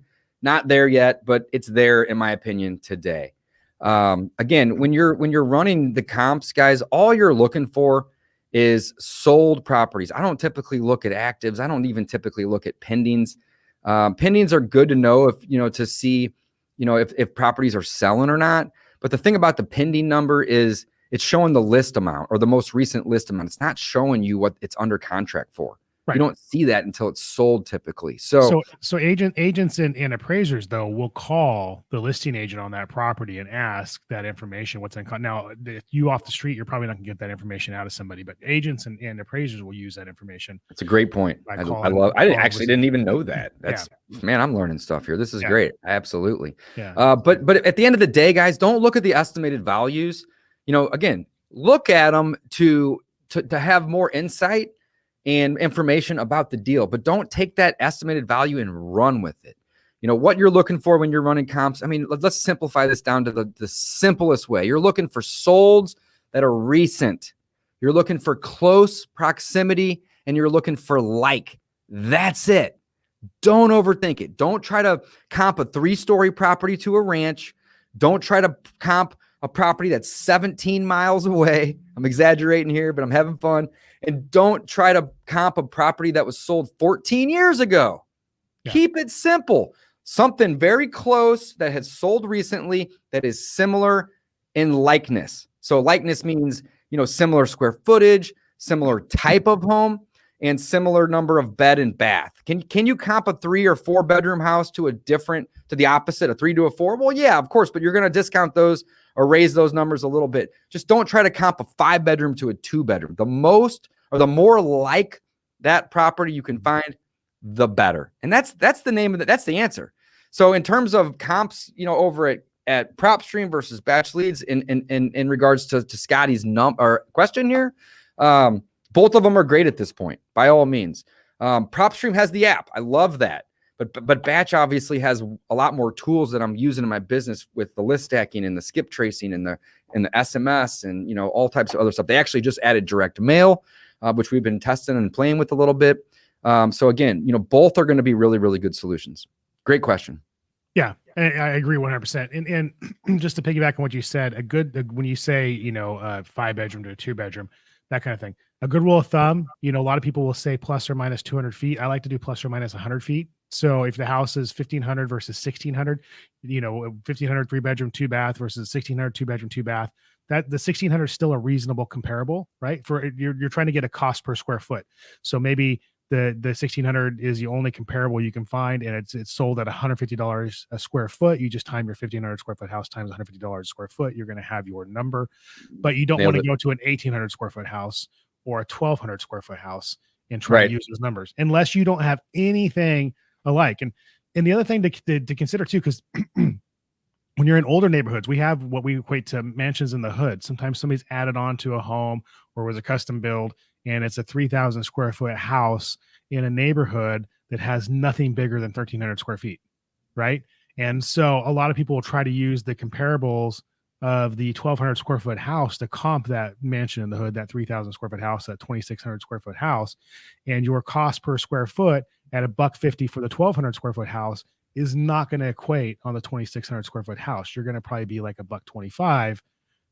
not there yet, but it's there in my opinion today. Um, again, when you're when you're running the comps, guys, all you're looking for is sold properties. I don't typically look at actives. I don't even typically look at pendings. Um, pendings are good to know if you know to see, you know, if if properties are selling or not. But the thing about the pending number is it's showing the list amount or the most recent list amount. It's not showing you what it's under contract for. Right. You don't see that until it's sold typically. So, So, so agent agents and, and appraisers though will call the listing agent on that property and ask that information. What's in con- now? If you off the street, you're probably not gonna get that information out of somebody, but agents and, and appraisers will use that information. it's a great point. I, I love. I didn't, actually didn't even know that. That's man, I'm learning stuff here. This is Yeah. great. Absolutely. Yeah. Uh, but but at the end of the day, guys, don't look at the estimated values. You know, again, look at them to to to have more insight and information about the deal, but don't take that estimated value and run with it. You know what you're looking for when you're running comps. I mean, let, us simplify this down to the, the simplest way. You're looking for solds that are recent. You're looking for close proximity, and you're looking for like. That's it. Don't overthink it. Don't try to comp a three story property to a ranch. Don't try to comp a property that's 17 miles away. I'm exaggerating here, but I'm having fun. And don't try to comp a property that was sold 14 years ago. Yeah. Keep it simple. Something very close that has sold recently that is similar in likeness. So likeness means, you know, similar square footage, similar type of home and similar number of bed and bath. Can can you comp a 3 or 4 bedroom house to a different to the opposite, a 3 to a 4? Well, yeah, of course, but you're going to discount those or raise those numbers a little bit. Just don't try to comp a 5 bedroom to a 2 bedroom. The most or the more like that property you can find, the better. And that's that's the name of it. That's the answer. So in terms of comps, you know, over at at PropStream versus Batch Leads in in in, in regards to, to Scotty's num or question here, um, both of them are great at this point, by all means. Um, PropStream has the app. I love that. But but- Batch obviously has a lot more tools that I'm using in my business with the list stacking and the skip tracing and the and the SMS and you know all types of other stuff. They actually just added direct mail, uh, which we've been testing and playing with a little bit. Um, so again, you know, both are going to be really really good solutions. Great question. Yeah, I, agree 100%. And and just to piggyback on what you said, a good when you say, you know, uh, five bedroom to a two bedroom, that kind of thing. A good rule of thumb, you know, a lot of people will say plus or minus 200 feet. I like to do plus or minus 100 feet. So if the house is 1500 versus 1600, you know, uh, 1500 three bedroom, two bath versus 1600 two bedroom, two bath, that the 1600 is still a reasonable comparable, right? For uh, you're, you're trying to get a cost per square foot. So maybe the the 1600 is the only comparable you can find and it's it's sold at $150 a square foot you just time your 1500 square foot house times $150 a square foot you're going to have your number but you don't want to go to an 1800 square foot house or a 1200 square foot house and try Right. to use those numbers unless you don't have anything alike and and the other thing to, to, to consider too because when you're in older neighborhoods, we have what we equate to mansions in the hood. Sometimes somebody's added on to a home or was a custom build, and it's a 3,000 square foot house in a neighborhood that has nothing bigger than 1,300 square feet, right? And so a lot of people will try to use the comparables of the 1,200 square foot house to comp that mansion in the hood, that 3,000 square foot house, that 2,600 square foot house, and your cost per square foot at a buck fifty for the 1,200 square foot house is not going to equate on the 2600 square foot house. You're going to probably be like a buck 25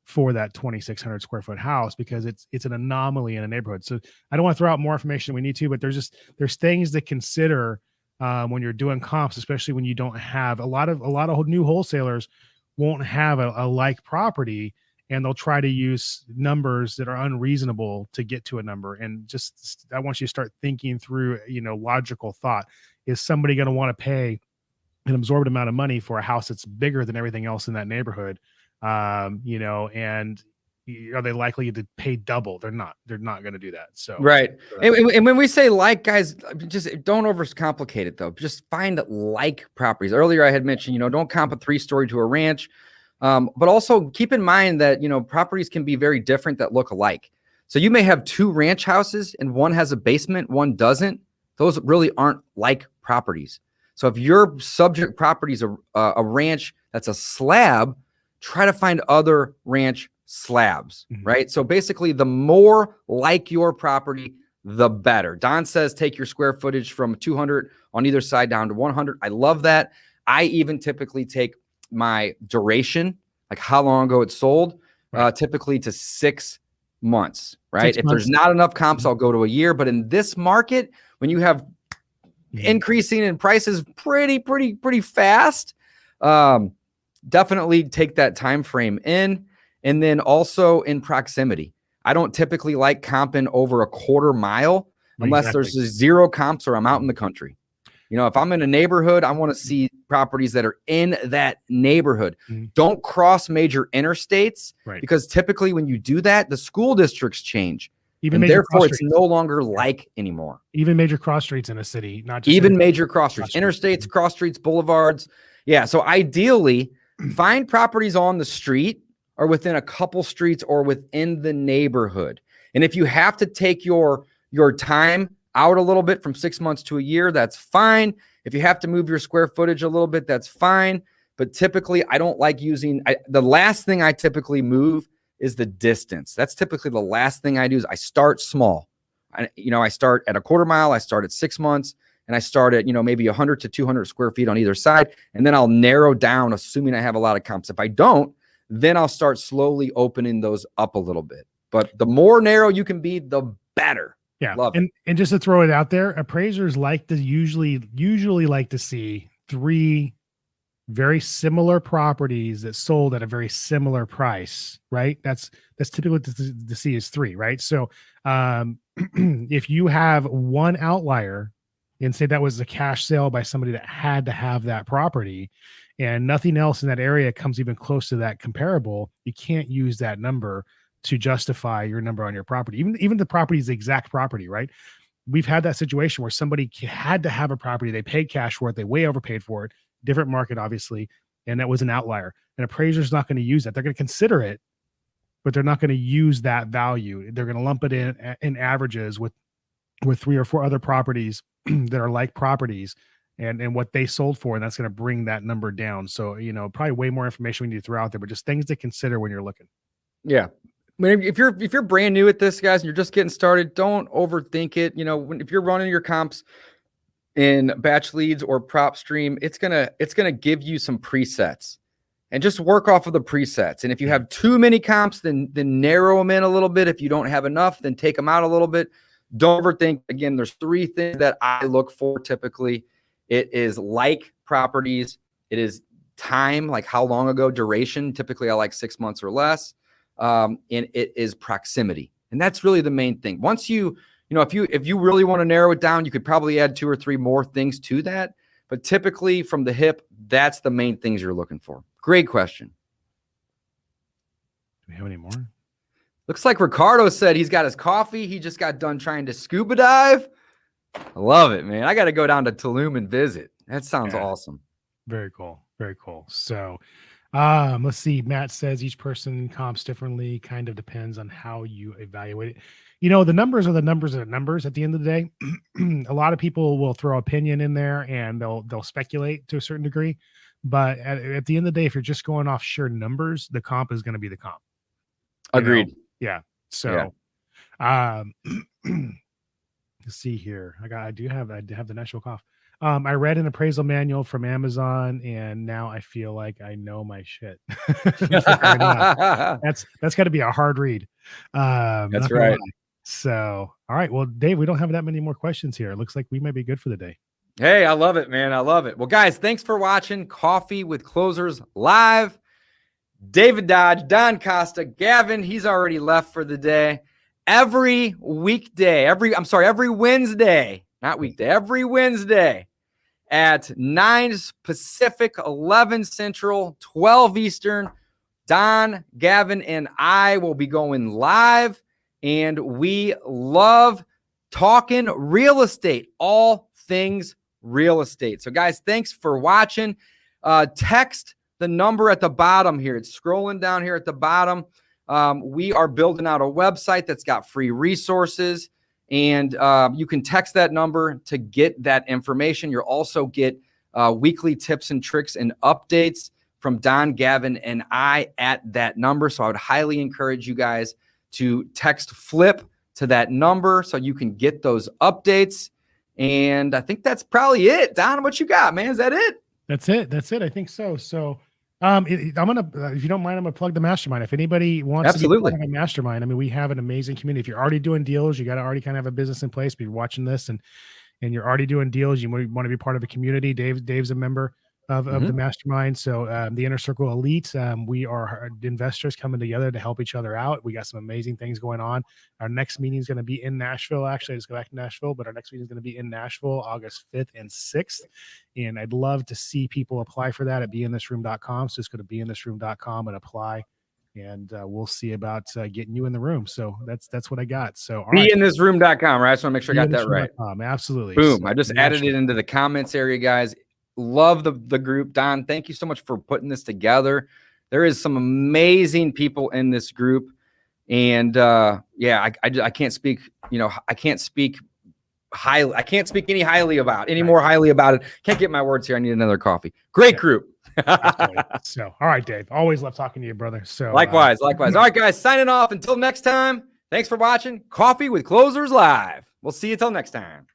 for that 2600 square foot house because it's it's an anomaly in a neighborhood. So I don't want to throw out more information we need to, but there's just there's things to consider um, when you're doing comps, especially when you don't have a lot of a lot of new wholesalers won't have a, a like property and they'll try to use numbers that are unreasonable to get to a number. And just i want you to start thinking through you know logical thought. Is somebody going to want to pay an absorbed amount of money for a house that's bigger than everything else in that neighborhood? Um you know and are they likely to pay double they're not they're not going to do that so Right. uh, And, and- when we say like, guys, just don't overcomplicate it though. Just find like properties. Earlier, I had mentioned, you know, don't comp a three story to a ranch, um, but also keep in mind that you know properties can be very different that look alike. So you may have two ranch houses and one has a basement, one doesn't. Those really aren't like properties. So if your subject property is a a ranch that's a slab, try to find other ranch slabs, Mhm. right? So basically, the more like your property, the better. Don says take your square footage from 200 on either side down to 100. I love that. I even typically take my duration, like how long ago it sold, uh, typically to six months, right? Six if there's not enough comps, I'll go to a year. But in this market, when you have Mhm. increasing in prices pretty, pretty, pretty fast, um, definitely take that time frame in. And then also in proximity. I don't typically like comping over a quarter mile unless Exactly. there's zero comps or I'm out in the country. You know, if I'm in a neighborhood, I want to see properties that are in that neighborhood. Mhm. Don't cross major interstates right because typically when you do that, the school districts change. even and therefore it's no longer like anymore. even major cross streets in a city not just Even major cross streets, cross streets. interstates, cross streets, boulevards. Yeah. So ideally, find properties on the street or within a couple streets or within the neighborhood. And if you have to take your your time out a little bit from six months to a year, that's fine. If you have to move your square footage a little bit, that's fine. But typically, I don't like using I, the last thing I typically move is the distance. That's typically the last thing I do. Is I start small. I, you know, I start at a quarter mile. I start at six months, and I start at you know maybe 100 to 200 square feet on either side, and then I'll narrow down, assuming I have a lot of comps. If I don't, then I'll start slowly opening those up a little bit. But the more narrow you can be, the better. Yeah, Love it. and and just to throw it out there, appraisers like to usually usually like to see three very similar properties that sold at a very similar price, right? That's that's typically what to, to see is three, right? So, um, if you have one outlier and say that was a cash sale by somebody that had to have that property, and nothing else in that area comes even close to that comparable, you can't use that number to justify your number on your property. Even even the property is the exact property, right? We've had that situation where somebody had to have a property, they paid cash for it, they way overpaid for it, different market, obviously, and that was an outlier. An appraiser's not going to use that. They're going to consider it, but they're not going to use that value. They're going to lump it in in averages with with three or four other properties that are like properties and and what they sold for, and that's going to bring that number down. So you know, probably way more information we need to throw out there, but just things to consider when you're looking. Yeah. I mean, if you're if you're brand new at this, guys, and you're just getting started, don't overthink it. You know, when, if you're running your comps in Batch Leads or PropStream, it's gonna it's gonna give you some presets, and just work off of the presets. And if you mm. have too many comps, then then narrow them in a little bit. If you don't have enough, then take them out a little bit. Don't overthink. Again, there's three things that I look for typically. It is like properties. It is time, like how long ago, duration. Typically, I like six months or less. Um, and it is proximity. And that's really the main thing. Once you you know if you if you really want to narrow it down you could probably add two or three more things to that. But typically from the hip that's the main things you're looking for. Great question. Do we have any more? Looks like Ricardo said he's got his coffee. He just got done trying to scuba dive i love it man i got to go down to Tulum and visit that sounds yeah. awesome very cool very cool so um, let's see. Matt says each person comps differently, kind of depends on how you evaluate it. You know, the numbers are the numbers are the numbers at the end of the day. a lot of people will throw opinion in there and they'll they'll speculate to a certain degree. But at, at the end of the day, if you're just going off sheer numbers, the comp is going to be the comp. Agreed. Know? Yeah. So yeah. um see here. I got I do have I have the national cough. Um, I read an appraisal manual from Amazon, and now I feel like I know my shit. that's that's got to be a hard read. Um, that's right. So, all right. Well, Dave, we don't have that many more questions here. It looks like we might be good for the day. Hey, I love it, man. I love it. Well, guys, thanks for watching Coffee with Closers live. David Dodge, Don Costa, Gavin, he's already left for the day. Every weekday, every I'm sorry, every Wednesday, not weekday, every Wednesday at 9 Pacific, 11 Central, 12 Eastern. Don, Gavin, and I will be going live, and we love talking real estate, all things real estate. So, guys, thanks for watching. Uh, text the number at the bottom here. It's scrolling down here at the bottom. Um, we are building out a website that's got free resources. And uh, you can text that number to get that information. You'll also get uh, weekly tips and tricks and updates from Don, Gavin, and I at that number. So I would highly encourage you guys to text flip to that number so you can get those updates. And I think that's probably it. Don, what you got, man? Is that it? That's it. That's it. I think so. So um, it, I'm gonna, uh, if you don't mind, I'm gonna plug the mastermind. If anybody wants Absolutely. to be a mastermind, I mean, we have an amazing community. If you're already doing deals, you got to already kind of have a business in place. You're watching this and and you're already doing deals, you want to be part of a community. Dave, Dave's a member of, of mm-hmm. the mastermind. So um, the inner circle elite, um, we are investors coming together to help each other out. We got some amazing things going on. Our next meeting is going to be in Nashville. Actually, I just go back to Nashville, but our next meeting is going to be in Nashville, August 5th and 6th. And I'd love to see people apply for that at beinthisroom.com. So just go to beinthisroom.com and apply and uh, we'll see about uh, getting you in the room. So that's that's what I got. So all be right. in this room.com, right? I just want to make sure I got that right. Absolutely. Boom. So, I just added it into the comments area, guys love the, the group. Don, thank you so much for putting this together. There is some amazing people in this group. And uh, yeah, I, I, I can't speak, you know, I can't speak highly. I can't speak any highly about any more highly about it. Can't get my words here. I need another coffee. Great yeah. group. so, all right, Dave. Always love talking to you, brother. So, likewise, uh, likewise. All right, guys, signing off. Until next time. Thanks for watching Coffee with Closers Live. We'll see you till next time.